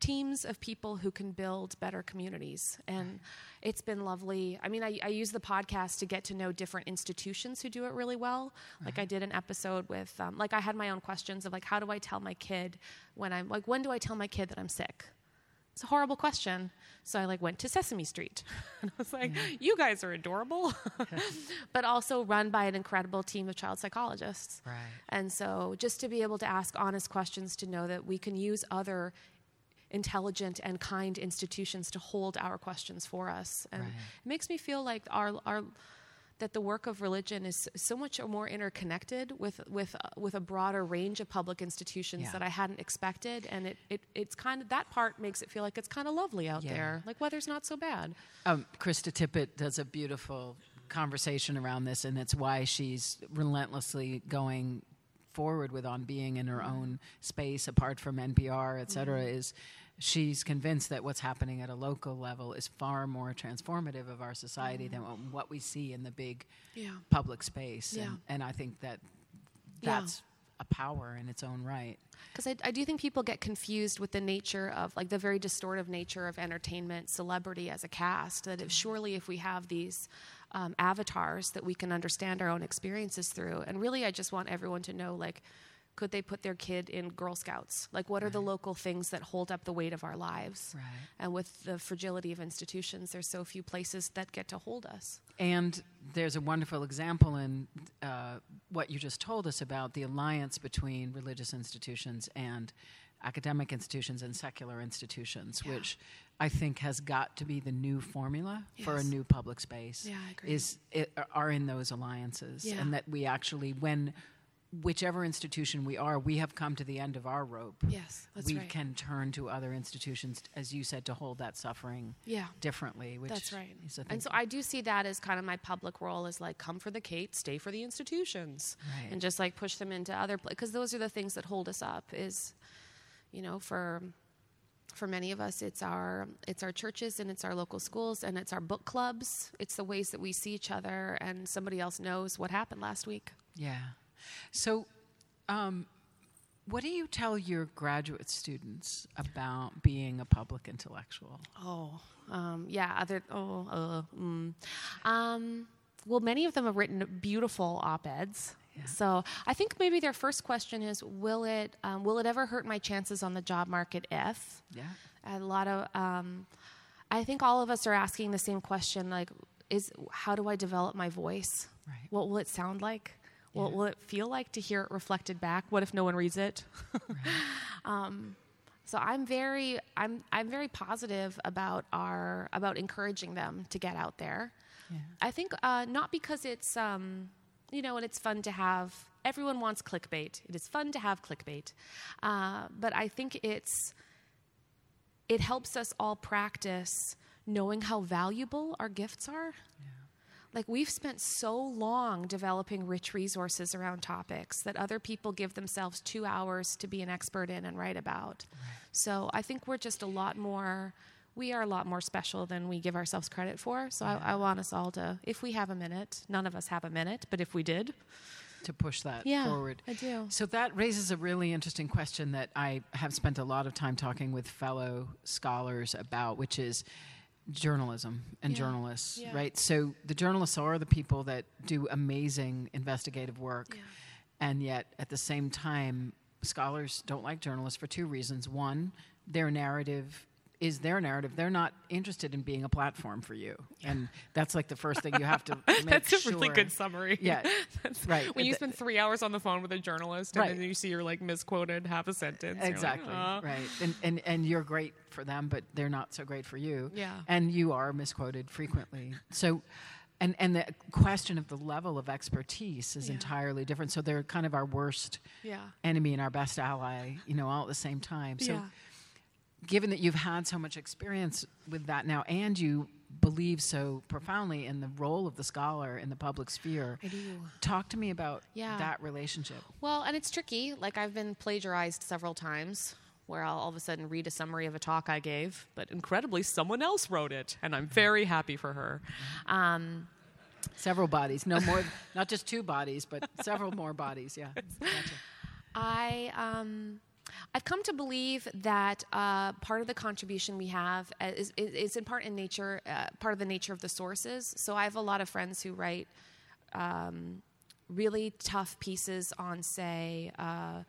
Speaker 2: teams of people who can build better communities. And it's been lovely. I mean I, I use the podcast to get to know different institutions who do it really well. Like i did an episode with um, like i had my own questions of like how do i tell my kid when i'm like when do i tell my kid that i'm sick it's a horrible question. So I like went to Sesame Street. and I was like, mm-hmm. you guys are adorable. but also run by an incredible team of child psychologists.
Speaker 1: Right.
Speaker 2: And so just to be able to ask honest questions to know that we can use other intelligent and kind institutions to hold our questions for us. And
Speaker 1: Right.
Speaker 2: it makes me feel like our our that the work of religion is so much more interconnected with with uh, with a broader range of public institutions
Speaker 1: Yeah.
Speaker 2: that I hadn't expected, and it, it it's kind of that part makes it feel like it's kind of lovely out
Speaker 1: Yeah.
Speaker 2: there. Like weather's not so bad.
Speaker 1: Um, Krista Tippett does a beautiful conversation around this, and it's why she's relentlessly going forward with on being in her own space apart from NPR, et cetera, is she's convinced that what's happening at a local level is far more transformative of our society than what- we see in the big
Speaker 2: Yeah.
Speaker 1: public space.
Speaker 2: Yeah.
Speaker 1: And, and I think that
Speaker 2: Yeah.
Speaker 1: that's a power in its own right.
Speaker 2: Because I, I do think people get confused with the nature of, like, the very distortive nature of entertainment, celebrity as a cast. That if, surely, if we have these um, avatars that we can understand our own experiences through, and really, I just want everyone to know, like, could they put their kid in Girl Scouts? Like, what are the local things that hold up the weight of our lives?
Speaker 1: Right.
Speaker 2: And with the fragility of institutions, there's so few places that get to hold us.
Speaker 1: And there's a wonderful example in uh, what you just told us about the alliance between religious institutions and academic institutions and secular institutions,
Speaker 2: Yeah.
Speaker 1: which I think has got to be the new formula for a new public space.
Speaker 2: Yeah, I agree.
Speaker 1: Is it, are in those alliances,
Speaker 2: Yeah.
Speaker 1: and that we actually, when whichever institution we are, we have come to the end of our rope.
Speaker 2: Yes, that's
Speaker 1: we
Speaker 2: right.
Speaker 1: can turn to other institutions, as you said, to hold that suffering
Speaker 2: Yeah.
Speaker 1: differently. Which
Speaker 2: That's right. And so I do see that as kind of my public role is like come for the Kate, stay for the institutions,
Speaker 1: Right.
Speaker 2: and just like push them into other because those are the things that hold us up. Is you know for for many of us it's our it's our churches and it's our local schools and it's our book clubs. It's the ways that we see each other and somebody else knows what happened last week.
Speaker 1: Yeah. So, um, what do you tell your graduate students about being a public intellectual?
Speaker 2: Oh, um, yeah. Other oh, uh, mm. um, well, many of them have written beautiful op-eds.
Speaker 1: Yeah.
Speaker 2: So I think maybe their first question is, will it um, will it ever hurt my chances on the job market if?
Speaker 1: Yeah.
Speaker 2: A lot of um, I think all of us are asking the same question, like, is how do I develop my voice?
Speaker 1: Right.
Speaker 2: What will it sound like? Will, will it feel like to hear it reflected back? What if no one reads it? um, so I'm very I'm I'm very positive about our about encouraging them to get out there.
Speaker 1: Yeah.
Speaker 2: I think uh, not because it's um, you know and it's fun to have. Everyone wants clickbait. It is fun to have clickbait, uh, but I think it's it helps us all practice knowing how valuable our gifts are. Like we've spent so long developing rich resources around topics that other people give themselves two hours to be an expert in and write about. So I think we're just a lot more, we are a lot more special than we give ourselves credit for. So I, I want us all to, if we have a minute, none of us have a minute, but if we did,
Speaker 1: to push that
Speaker 2: yeah,
Speaker 1: forward.
Speaker 2: I do.
Speaker 1: So that raises a really interesting question that I have spent a lot of time talking with fellow scholars about, which is journalism and
Speaker 2: Yeah.
Speaker 1: journalists,
Speaker 2: Yeah.
Speaker 1: right? So the journalists are the people that do amazing investigative work,
Speaker 2: Yeah.
Speaker 1: and yet at the same time, scholars don't like journalists for two reasons. One, their narrative is their narrative. They're not interested in being a platform for you, and that's like the first thing you have to make
Speaker 2: That's a really good summary.
Speaker 1: Yeah, right.
Speaker 2: When you spend three hours on the phone with a journalist
Speaker 1: Right.
Speaker 2: and then you see you're like misquoted half a sentence. like,
Speaker 1: Exactly.
Speaker 2: "Uh."
Speaker 1: right. And, and and you're great for them, but they're not so great for you.
Speaker 2: Yeah.
Speaker 1: And you are misquoted frequently. So and and the question of the level of expertise is
Speaker 2: Yeah.
Speaker 1: entirely different. So they're kind of our worst
Speaker 2: Yeah.
Speaker 1: enemy and our best ally, you know, all at the same time. So
Speaker 2: yeah.
Speaker 1: Given that you've had so much experience with that now and you believe so profoundly in the role of the scholar in the public sphere,
Speaker 2: I do.
Speaker 1: talk to me about
Speaker 2: Yeah.
Speaker 1: that relationship.
Speaker 2: Well, and it's tricky. Like I've been plagiarized several times where I'll all of a sudden read a summary of a talk I gave, but incredibly someone else wrote it, and I'm very happy for her. Um,
Speaker 1: Several bodies, no more, not just two bodies, but several more bodies. Yeah. Gotcha.
Speaker 2: I um, I've come to believe that uh, part of the contribution we have uh, is, is, is in part in nature, uh, part of the nature of the sources. So I have a lot of friends who write um, really tough pieces on, say. Uh,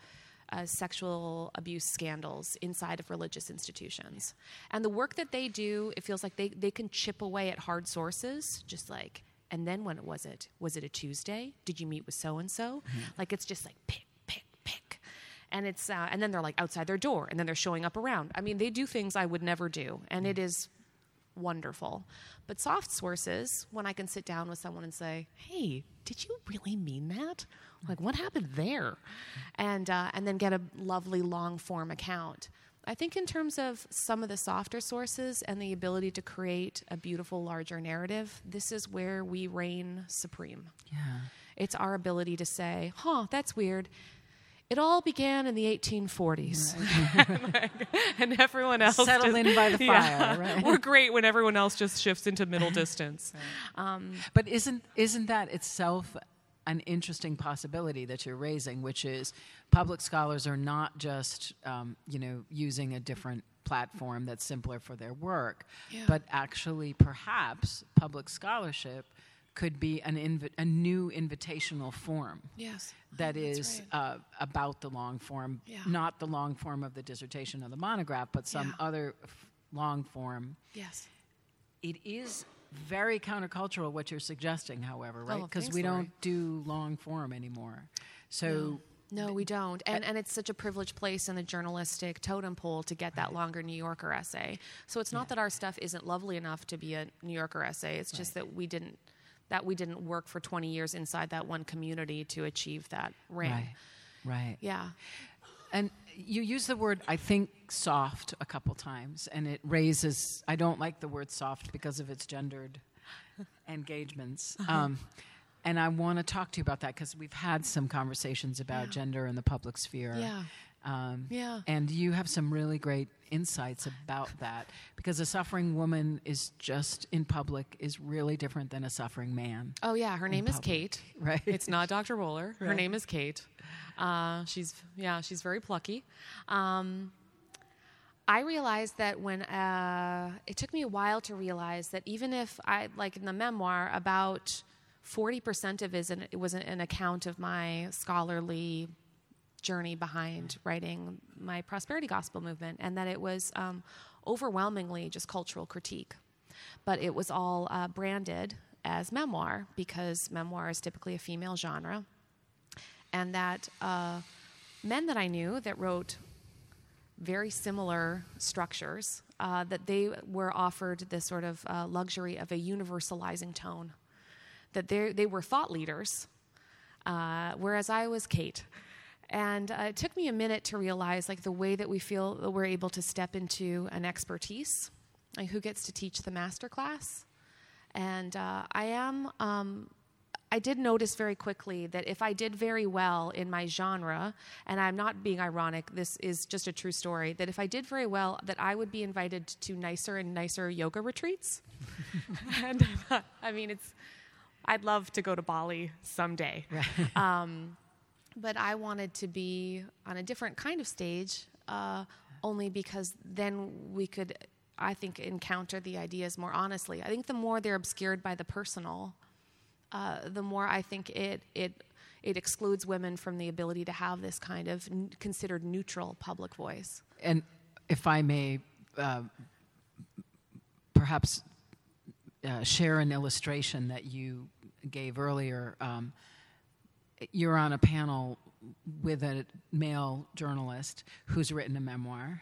Speaker 2: uh, sexual abuse scandals inside of religious institutions. And the work that they do, it feels like they, they can chip away at hard sources, just like, and then when was it? Was it a Tuesday? Did you meet with so and so? Like, it's just like pick. And it's uh, and then they're like outside their door, and then they're showing up around. I mean, they do things I would never do, and it is wonderful. But soft sources, when I can sit down with someone and say, "Hey, did you really mean that? Like, what happened there?" and uh, and then get a lovely long form account. I think in terms of some of the softer sources and the ability to create a beautiful larger narrative, this is where we reign supreme.
Speaker 1: Yeah.
Speaker 2: It's our ability to say, "Huh, that's weird." It all began in the 1840s, and everyone else
Speaker 1: Settle
Speaker 2: just-
Speaker 1: in by the
Speaker 2: Yeah.
Speaker 1: fire, right?
Speaker 2: We're great when everyone else just shifts into middle distance. Um,
Speaker 1: But isn't isn't that itself an interesting possibility that you're raising, which is public scholars are not just um, you know using a different platform that's simpler for their work,
Speaker 2: Yeah.
Speaker 1: but actually perhaps public scholarship could be an invi- a new invitational form
Speaker 2: yes, That's right.
Speaker 1: uh, about the long form,
Speaker 2: Yeah.
Speaker 1: not the long form of the dissertation or the monograph, but some
Speaker 2: Yeah.
Speaker 1: other f- long form
Speaker 2: yes,
Speaker 1: it is very countercultural what you're suggesting, however, right?
Speaker 2: Oh,
Speaker 1: Because
Speaker 2: thanks,
Speaker 1: we
Speaker 2: Laurie.
Speaker 1: don't do long form anymore. So
Speaker 2: no, we don't, and and it's such a privileged place in the journalistic totem pole to get that longer New Yorker essay. So it's not that our stuff isn't lovely enough to be a New Yorker essay. It's just that we didn't that we didn't work for 20 years inside that one community to achieve that ring.
Speaker 1: right, right.
Speaker 2: Yeah.
Speaker 1: And you use the word, I think, soft a couple times, and it raises. I don't like the word soft because of its gendered engagements. Um, and I want to talk to you about that because we've had some conversations about
Speaker 2: Yeah.
Speaker 1: gender in the public sphere.
Speaker 2: Yeah.
Speaker 1: Um,
Speaker 2: Yeah.
Speaker 1: And you have some really great insights about that because a suffering woman is just in public is really different than a suffering man.
Speaker 2: Oh yeah, her name is
Speaker 1: public.
Speaker 2: Kate.
Speaker 1: Right.
Speaker 2: It's not Dr. Bowler. Her
Speaker 1: Right.
Speaker 2: name is Kate. Uh, she's yeah, she's very plucky. Um, I realized that when uh, it took me a while to realize that even if I like in the memoir about forty percent of it, is an, it was an account of my scholarly journey behind writing my prosperity gospel movement, and that it was um, overwhelmingly just cultural critique. But it was all uh, branded as memoir because memoir is typically a female genre. and that uh, men that I knew that wrote very similar structures, uh, that they were offered this sort of uh, luxury of a universalizing tone, that they they were thought leaders, uh, whereas I was Kate. And uh, it took me a minute to realize, like, the way that we feel that we're able to step into an expertise, like who gets to teach the master class. And uh, I am, um, I did notice very quickly that if I did very well in my genre, and I'm not being ironic, this is just a true story, that if I did very well, that I would be invited to nicer and nicer yoga retreats. and I mean, it's, I'd love to go to Bali someday. Um, but I wanted to be on a different kind of stage, uh, only because then we could, I think, encounter the ideas more honestly. I think the more they're obscured by the personal, uh, the more I think it it it excludes women from the ability to have this kind of n- considered neutral public voice.
Speaker 1: And if I may, uh, perhaps uh, share an illustration that you gave earlier. Um, you're on a panel with a male journalist who's written a memoir,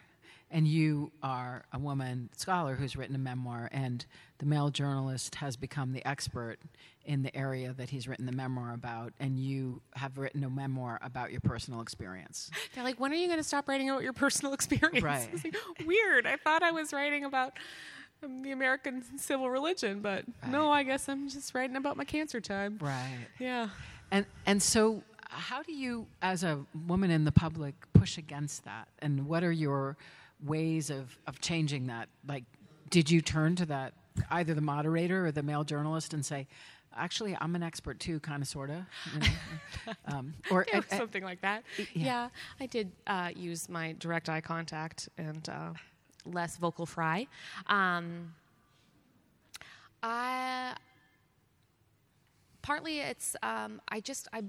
Speaker 1: and you are a woman scholar who's written a memoir, and the male journalist has become the expert in the area that he's written the memoir about, and you have written a memoir about your personal experience.
Speaker 2: They're like, when are you going to stop writing about your personal experience?
Speaker 1: Right.
Speaker 2: It's like, Weird. I thought I was writing about um, the American civil religion, but no, I guess I'm just writing about my cancer time.
Speaker 1: Right.
Speaker 2: Yeah.
Speaker 1: And and so, how do you, as a woman in the public, push against that? And what are your ways of of changing that? Like, did you turn to that either the moderator or the male journalist and say, "Actually, I'm an expert too," kind of, sort of, you know? um, or
Speaker 2: Yeah,
Speaker 1: uh,
Speaker 2: something like that.
Speaker 1: yeah.
Speaker 2: Yeah, I did uh, use my direct eye contact and uh, less vocal fry. Um, I partly it's um, I just I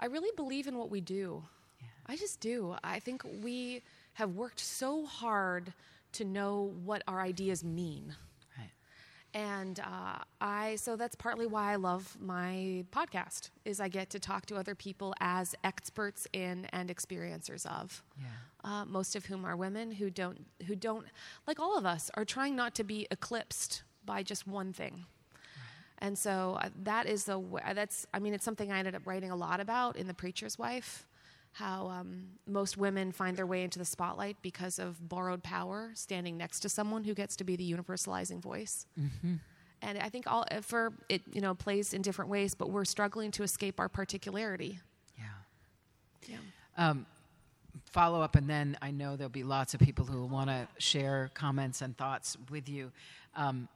Speaker 2: I really believe in what we do. I just do. I think we have worked so hard to know what our ideas mean.
Speaker 1: right.
Speaker 2: And uh, I, so that's partly why I love my podcast, is I get to talk to other people as experts in and experiencers of.
Speaker 1: Yeah.
Speaker 2: Uh, most of whom are women who don't, who don't, like all of us, are trying not to be eclipsed by just one thing. And so uh, that is the w- that's I mean it's something I ended up writing a lot about in The Preacher's Wife, how um, most women find their way into the spotlight because of borrowed power, standing next to someone who gets to be the universalizing voice. And I think all uh, for it you know plays in different ways, but we're struggling to escape our particularity.
Speaker 1: Yeah.
Speaker 2: Yeah.
Speaker 1: Um, follow up, and then I know there'll be lots of people who will want to share comments and thoughts with you. Um,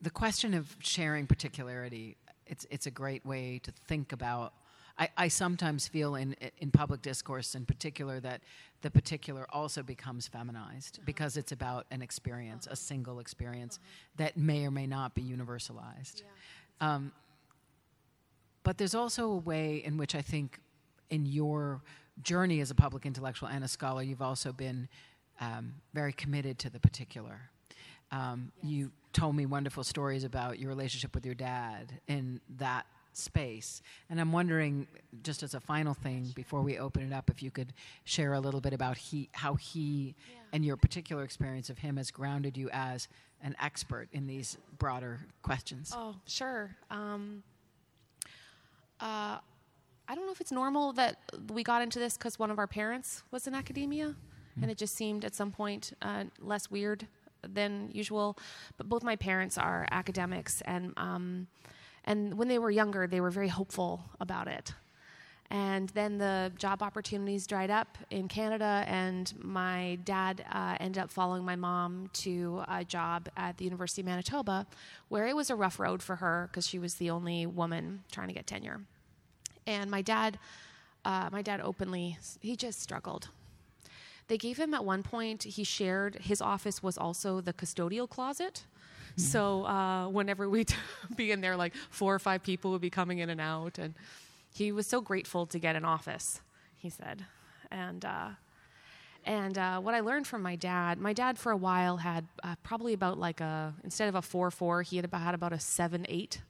Speaker 1: the question of sharing particularity, it's, it's a great way to think about. I, I sometimes feel in, in public discourse in particular that the particular also becomes feminized because it's about an experience, a single experience that may or may not be universalized. Um, but there's also a way in which I think in your journey as a public intellectual and a scholar, you've also been um, very committed to the particular. Um, You told me wonderful stories about your relationship with your dad in that space. And I'm wondering, just as a final thing before we open it up, if you could share a little bit about he, how he and your particular experience of him has grounded you as an expert in these broader questions.
Speaker 2: Oh, sure. Um, uh, I don't know if it's normal that we got into this because one of our parents was in academia, and it just seemed at some point uh, less weird than usual. But both my parents are academics, and um, and when they were younger, they were very hopeful about it. And then the job opportunities dried up in Canada, and my dad uh, ended up following my mom to a job at the University of Manitoba, where it was a rough road for her because she was the only woman trying to get tenure. And my dad, uh, my dad openly, he just struggled. They gave him at one point, he shared, his office was also the custodial closet. So uh, whenever we'd be in there, like four or five people would be coming in and out. And he was so grateful to get an office, he said. And, uh, and uh, what I learned from my dad, my dad for a while had uh, probably about like a, instead of a 4 4, he had about, had about a 7 8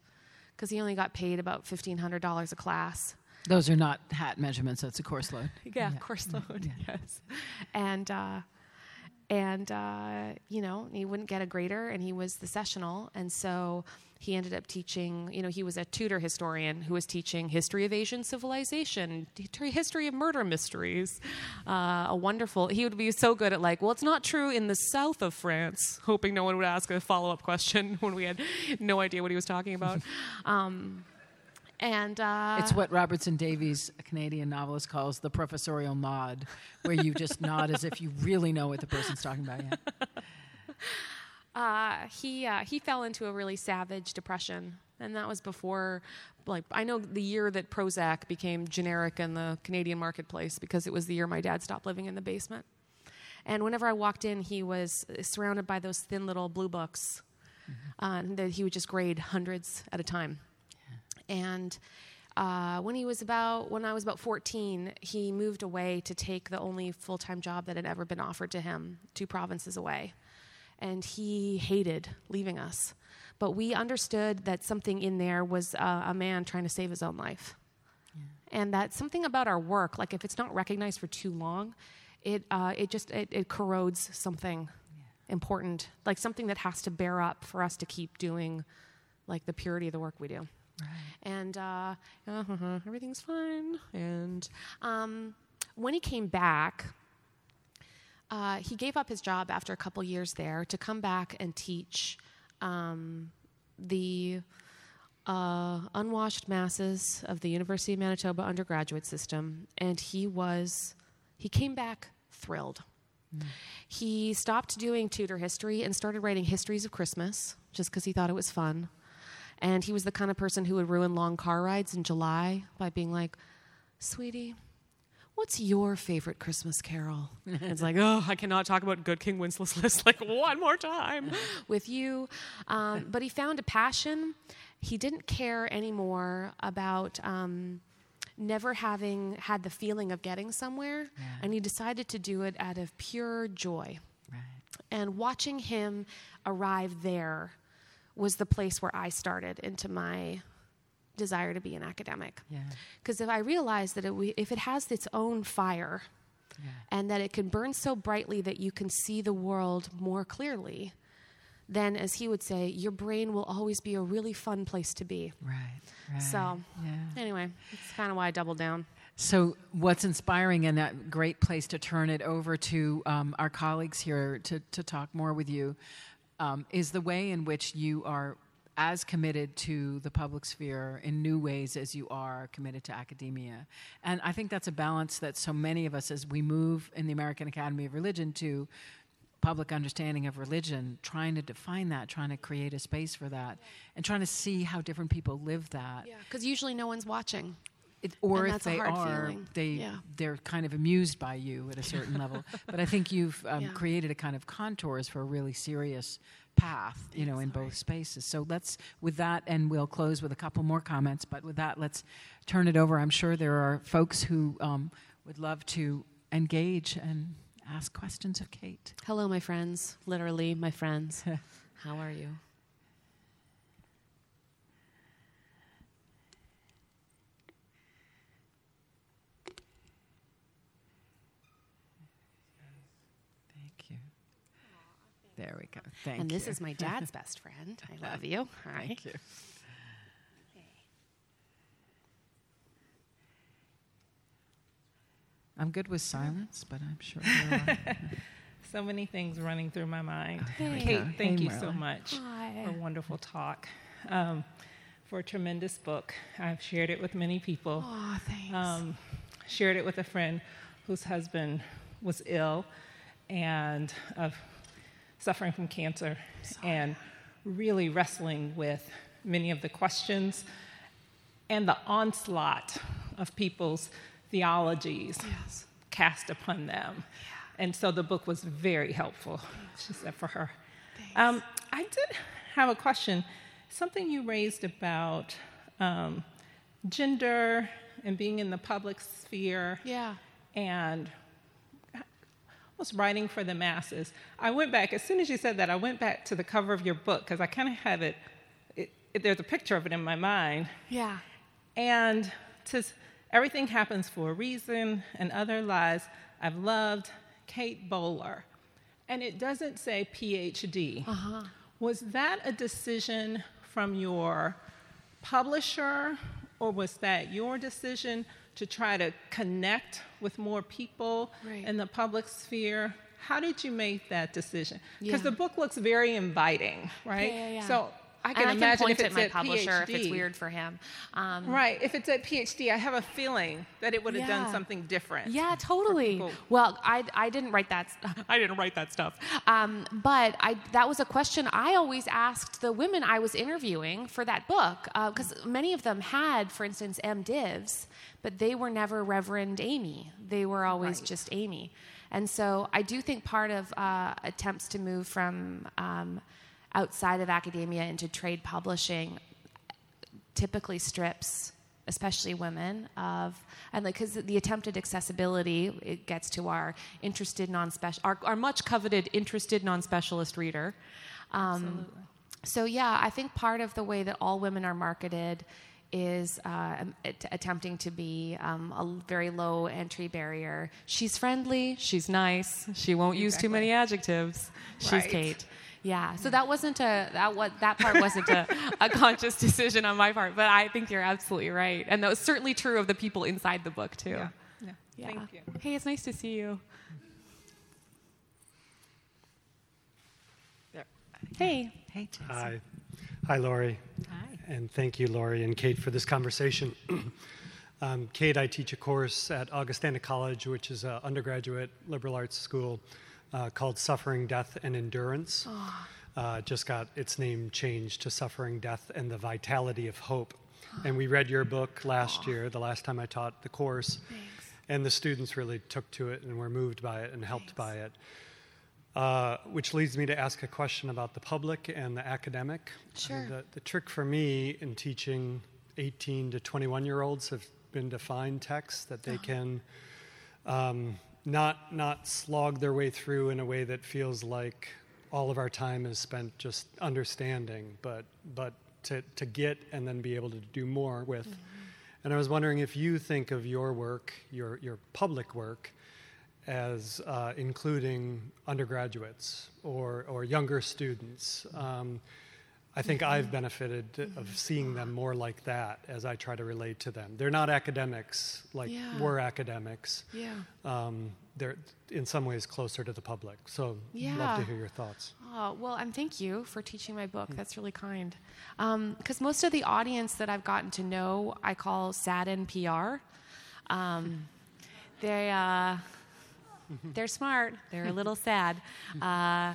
Speaker 2: because he only got paid about $1,500 a class.
Speaker 1: Those are not hat measurements. That's a course load.
Speaker 2: Yeah, course load. Yes, and uh, and uh, you know he wouldn't get a grader, and he was the sessional, and so he ended up teaching. You know, he was a Tudor historian who was teaching history of Asian civilization, history of murder mysteries. Uh, a wonderful. He would be so good at like, well, it's not true in the south of France. Hoping no one would ask a follow up question when we had no idea what he was talking about. Um, and uh,
Speaker 1: it's what Robertson Davies, a Canadian novelist, calls the professorial nod, where you just nod as if you really know what the person's talking about. Yeah.
Speaker 2: Uh, he uh, he fell into a really savage depression, and that was before. Like I know the year that Prozac became generic in the Canadian marketplace because it was the year my dad stopped living in the basement. And whenever I walked in, he was surrounded by those thin little blue books mm-hmm. uh, that he would just grade hundreds at a time. And uh, when he was about when I was about 14, he moved away to take the only full time job that had ever been offered to him, two provinces away, and he hated leaving us. But we understood that something in there was uh, a man trying to save his own life, yeah. and that something about our work, like if it's not recognized for too long, it uh, it just it, it corrodes something yeah. important, like something that has to bear up for us to keep doing, like the purity of the work we do. Right. And uh, uh-huh, everything's fine. And um, when he came back, uh, he gave up his job after a couple years there to come back and teach um, the uh, unwashed masses of the University of Manitoba undergraduate system, and he was he came back thrilled. Mm. He stopped doing Tudor history and started writing histories of Christmas just because he thought it was fun. And he was the kind of person who would ruin long car rides in July by being like, Sweetie, what's your favorite Christmas carol? it's like, oh, I cannot talk about Good King Wenceslas like one more time with you. Um, but he found a passion. He didn't care anymore about um, never having had the feeling of getting somewhere, yeah. and he decided to do it out of pure joy. Right. And watching him arrive there was the place where I started into my desire to be an academic. Because yeah. if I realized that it, if it has its own fire yeah. and that it can burn so brightly that you can see the world more clearly, then, as he would say, your brain will always be a really fun place to be.
Speaker 1: Right. right.
Speaker 2: So, yeah. anyway, that's kind of why I doubled down.
Speaker 1: So, what's inspiring and that great place to turn it over to um, our colleagues here to, to talk more with you um, is the way in which you are as committed to the public sphere in new ways as you are committed to academia. And I think that's a balance that so many of us, as we move in the American Academy of Religion to public understanding of religion, trying to define that, trying to create a space for that, and trying to see how different people live that.
Speaker 2: Yeah, because usually no one's watching.
Speaker 1: It, or if they are, feeling. they yeah. they're kind of amused by you at a certain level. But I think you've um, yeah. created a kind of contours for a really serious path, you know, in both spaces. So let's, with that, and we'll close with a couple more comments. But with that, let's turn it over. I'm sure there are folks who um, would love to engage and ask questions of Kate.
Speaker 2: Hello, my friends. Literally, my friends. How are you?
Speaker 1: There we go. Thank you.
Speaker 2: and
Speaker 1: you.
Speaker 2: this is my dad's best friend. I love you.
Speaker 1: Hi. Thank you. I'm good with silence, but I'm sure
Speaker 3: so many things running through my mind. Hey. Kate, thank hey, you so much
Speaker 2: Hi.
Speaker 3: for a wonderful talk. Um, for a tremendous book. I've shared it with many people.
Speaker 2: Oh, thanks. Um,
Speaker 3: shared it with a friend whose husband was ill and of suffering from cancer and really wrestling with many of the questions and the onslaught of people's theologies yes. cast upon them. Yeah. And so the book was very helpful, she said, for her. Um, I did have a question. Something you raised about um, gender and being in the public sphere.
Speaker 2: Yeah.
Speaker 3: And was writing for the masses. I went back, as soon as you said that, I went back to the cover of your book because I kind of have it, it, it, there's a picture of it in my mind.
Speaker 2: Yeah.
Speaker 3: And to, Everything Happens for a Reason and Other Lies I've Loved, Kate Bowler. And it doesn't say PhD. Uh-huh. Was that a decision from your publisher, or was that your decision to try to connect with more people right. in the public sphere? How did you make that decision? Because yeah. the book looks very inviting, right?
Speaker 2: Yeah, yeah,
Speaker 3: so I can
Speaker 2: and
Speaker 3: imagine
Speaker 2: I can point
Speaker 3: if it's
Speaker 2: at my
Speaker 3: at
Speaker 2: publisher
Speaker 3: PhD,
Speaker 2: if it's weird for him.
Speaker 3: Um, right. If it's at PhD, I have a feeling that it would have
Speaker 2: yeah.
Speaker 3: done something different.
Speaker 2: Yeah, totally. Well, I, I didn't write that. I didn't write that stuff. Um, but I that was a question I always asked the women I was interviewing for that book because uh, many of them had, for instance, MDivs, but they were never Reverend Amy. They were always right. just Amy. And so I do think part of uh, attempts to move from um, outside of academia into trade publishing typically strips especially women of and like because the attempted accessibility it gets to our interested non-special our, our much coveted interested non-specialist reader um, so yeah i think part of the way that all women are marketed is uh, attempting to be um, a very low entry barrier. She's friendly, she's nice, she won't exactly. use too many adjectives. She's right. Kate. Yeah, so that wasn't a that what that part wasn't a, a conscious decision on my part, but I think you're absolutely right, and that was certainly true of the people inside the book too.
Speaker 3: Yeah, yeah. yeah. Thank you.
Speaker 2: Hey, it's nice to see you.
Speaker 1: There.
Speaker 2: Hey.
Speaker 1: Hey, Jason.
Speaker 4: Hi. Hi, Laurie.
Speaker 1: Hi.
Speaker 4: And thank you, Laurie and Kate, for this conversation. um, Kate, I teach a course at Augustana College, which is an undergraduate liberal arts school uh, called Suffering, Death, and Endurance. Oh. Uh, just got its name changed to Suffering, Death, and the Vitality of Hope. And we read your book last oh. year, the last time I taught the course.
Speaker 2: Thanks.
Speaker 4: And the students really took to it and were moved by it and helped
Speaker 2: Thanks.
Speaker 4: by it. Uh, which leads me to ask a question about the public and the academic.
Speaker 2: Sure.
Speaker 4: the, the trick for me in teaching 18 to 21 year olds have been to find texts that they oh. can um, not not slog their way through in a way that feels like all of our time is spent just understanding, but but to to get and then be able to do more with. Mm-hmm. And I was wondering if you think of your work, your your public work, as uh, including undergraduates or or younger students. Um, I think. I've benefited of seeing them more like that as I try to relate to them. They're not academics like
Speaker 2: yeah.
Speaker 4: we're academics.
Speaker 2: Yeah.
Speaker 4: Um, they're in some ways closer to the public. So,
Speaker 2: yeah.
Speaker 4: love to hear your thoughts.
Speaker 2: Oh, well, and thank you for teaching my book. That's really kind. Because um, most of the audience that I've gotten to know, I call sad NPR. Um, they, uh, they're smart. They're a little sad. Uh,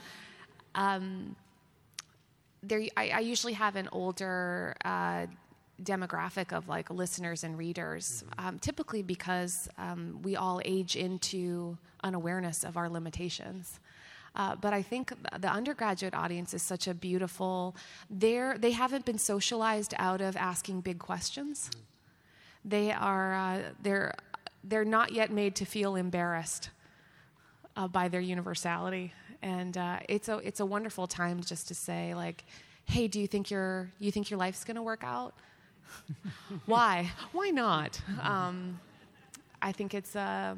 Speaker 2: um, there, I, I, usually have an older uh, demographic of like listeners and readers, mm-hmm. um, typically because um, we all age into unawareness of our limitations. Uh, but I think the undergraduate audience is such a beautiful. They're they haven't been socialized out of asking big questions. Mm-hmm. They are uh, they're they're not yet made to feel embarrassed uh, by their universality and uh, it's a it's a wonderful time just to say like, hey, do you think your you think your life's going to work out? Why? Why not? Um, I think it's uh,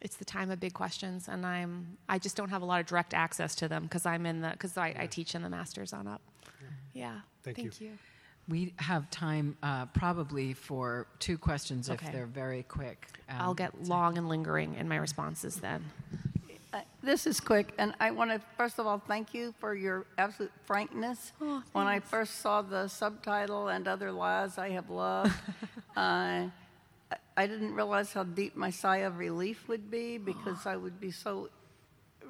Speaker 2: it's the time of big questions, and I'm I just don't have a lot of direct access to them because I'm in the because I, I, teach in the masters on up. Yeah. yeah.
Speaker 4: Thank,
Speaker 2: Thank
Speaker 4: you.
Speaker 2: you.
Speaker 1: We have time uh, probably for two questions
Speaker 2: okay.
Speaker 1: if they're very quick.
Speaker 2: Um, I'll get long and lingering in my responses then.
Speaker 5: This is quick, and I want to first of all thank you for your absolute frankness.
Speaker 2: Oh,
Speaker 5: when I first saw the subtitle and other lies I have loved, uh, I didn't realize how deep my sigh of relief would be because I would be so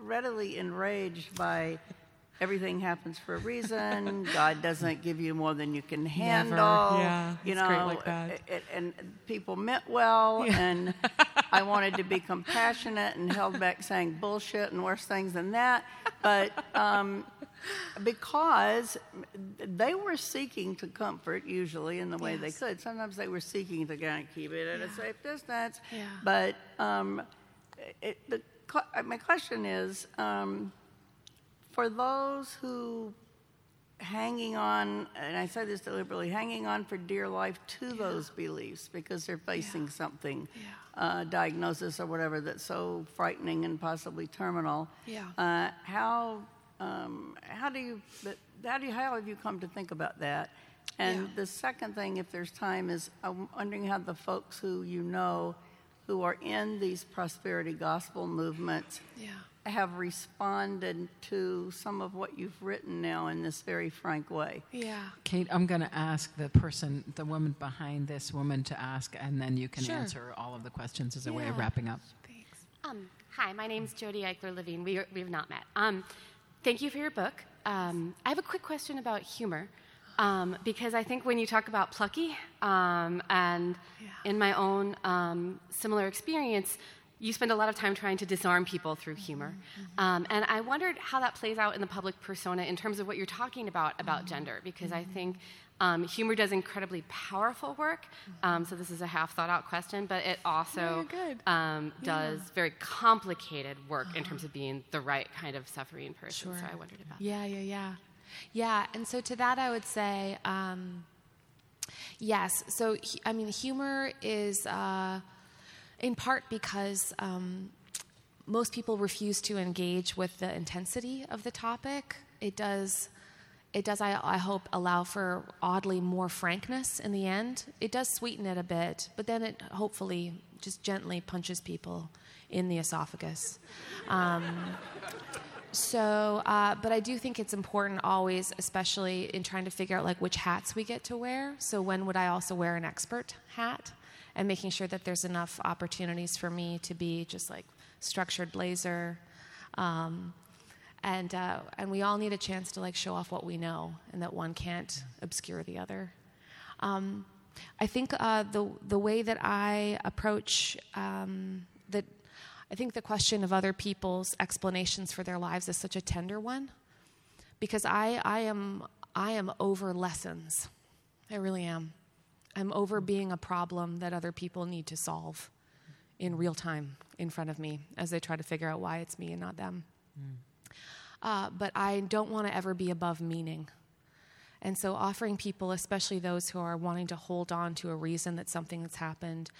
Speaker 5: readily enraged by everything happens for a reason. God doesn't give you more than you can handle.
Speaker 2: Never. Yeah,
Speaker 5: you know,
Speaker 2: like
Speaker 5: it, it, and people meant well,
Speaker 2: yeah.
Speaker 5: and I wanted to be compassionate and held back saying bullshit and worse things than that. But um, because they were seeking to comfort, usually in the way
Speaker 2: yes.
Speaker 5: they could. Sometimes they were seeking to kind of keep it at
Speaker 2: yeah.
Speaker 5: a safe distance.
Speaker 2: Yeah.
Speaker 5: But um, it, the, my question is. Um, for those who hanging on, and I say this deliberately, hanging on for dear life to those beliefs because they're facing something, uh, diagnosis or whatever, that's so frightening and possibly terminal.
Speaker 2: Yeah.
Speaker 5: Uh, how um, how do you but how do you, how have you come to think about that? And
Speaker 2: Yeah.
Speaker 5: the second thing, if there's time, is I'm wondering how the folks who you know who are in these prosperity gospel movements
Speaker 2: Yeah.
Speaker 5: Have responded to some of what you've written now in this very frank way.
Speaker 2: Yeah.
Speaker 1: Kate, I'm going to ask the person, the woman behind this woman, to ask, and then you can
Speaker 2: Sure.
Speaker 1: answer all of the questions as a way of wrapping up.
Speaker 2: Thanks.
Speaker 6: Um, hi, my name's Jodi Eichler Levine. We, we have not met. Um, thank you for your book. Um, I have a quick question about humor. Um, because I think when you talk about plucky, um, and in my own um, similar experience, you spend a lot of time trying to disarm people through humor. Um, and I wondered how that plays out in the public persona in terms of what you're talking about about gender, because I think um, humor does incredibly powerful work. Um, so this is a half thought out question, but it also um, does very complicated work in terms of being the right kind of suffering person. So I wondered about
Speaker 2: Yeah, yeah, yeah. Yeah, and so to that I would say, um, yes. So, I mean, humor is uh, in part because um, most people refuse to engage with the intensity of the topic. It does. It does, I, I hope, allow for oddly more frankness in the end. It does sweeten it a bit, but then it hopefully just gently punches people in the esophagus. Um, so, uh, but I do think it's important always, especially in trying to figure out like which hats we get to wear. So when would I also wear an expert hat, and making sure that there's enough opportunities for me to be just like structured blazer, um, and uh, and we all need a chance to like show off what we know, and that one can't obscure the other. Um, I think uh, the the way that I approach um, that, I think the question of other people's explanations for their lives is such a tender one, because I I am I am over lessons, I really am. I'm over being a problem that other people need to solve in real time in front of me as they try to figure out why it's me and not them. Uh, but I don't want to ever be above meaning. And so, offering people, especially those who are wanting to hold on to a reason that something has happened,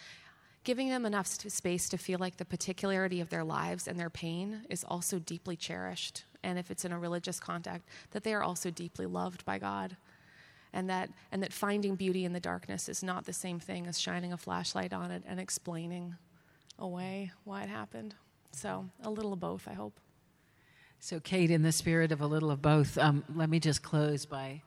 Speaker 2: giving them enough space to feel like the particularity of their lives and their pain is also deeply cherished. And if it's in a religious context, that they are also deeply loved by God. And that, and that finding beauty in the darkness is not the same thing as shining a flashlight on it and explaining away why it happened. So, a little of both, I hope.
Speaker 1: So, Kate, in the spirit of a little of both, um, let me just close by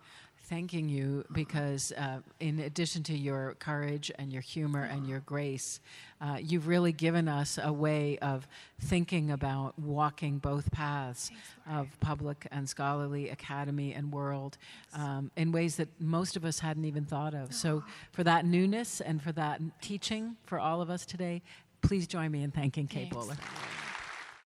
Speaker 1: thanking you because, uh, in addition to your courage and your humor and your grace, uh, you've really given us a way of thinking about walking both paths of public and scholarly academy and world um, in ways that most of us hadn't even thought of. So, for that newness and for that teaching for all of us today, please join me in thanking Kate
Speaker 2: Thanks.
Speaker 1: Bowler.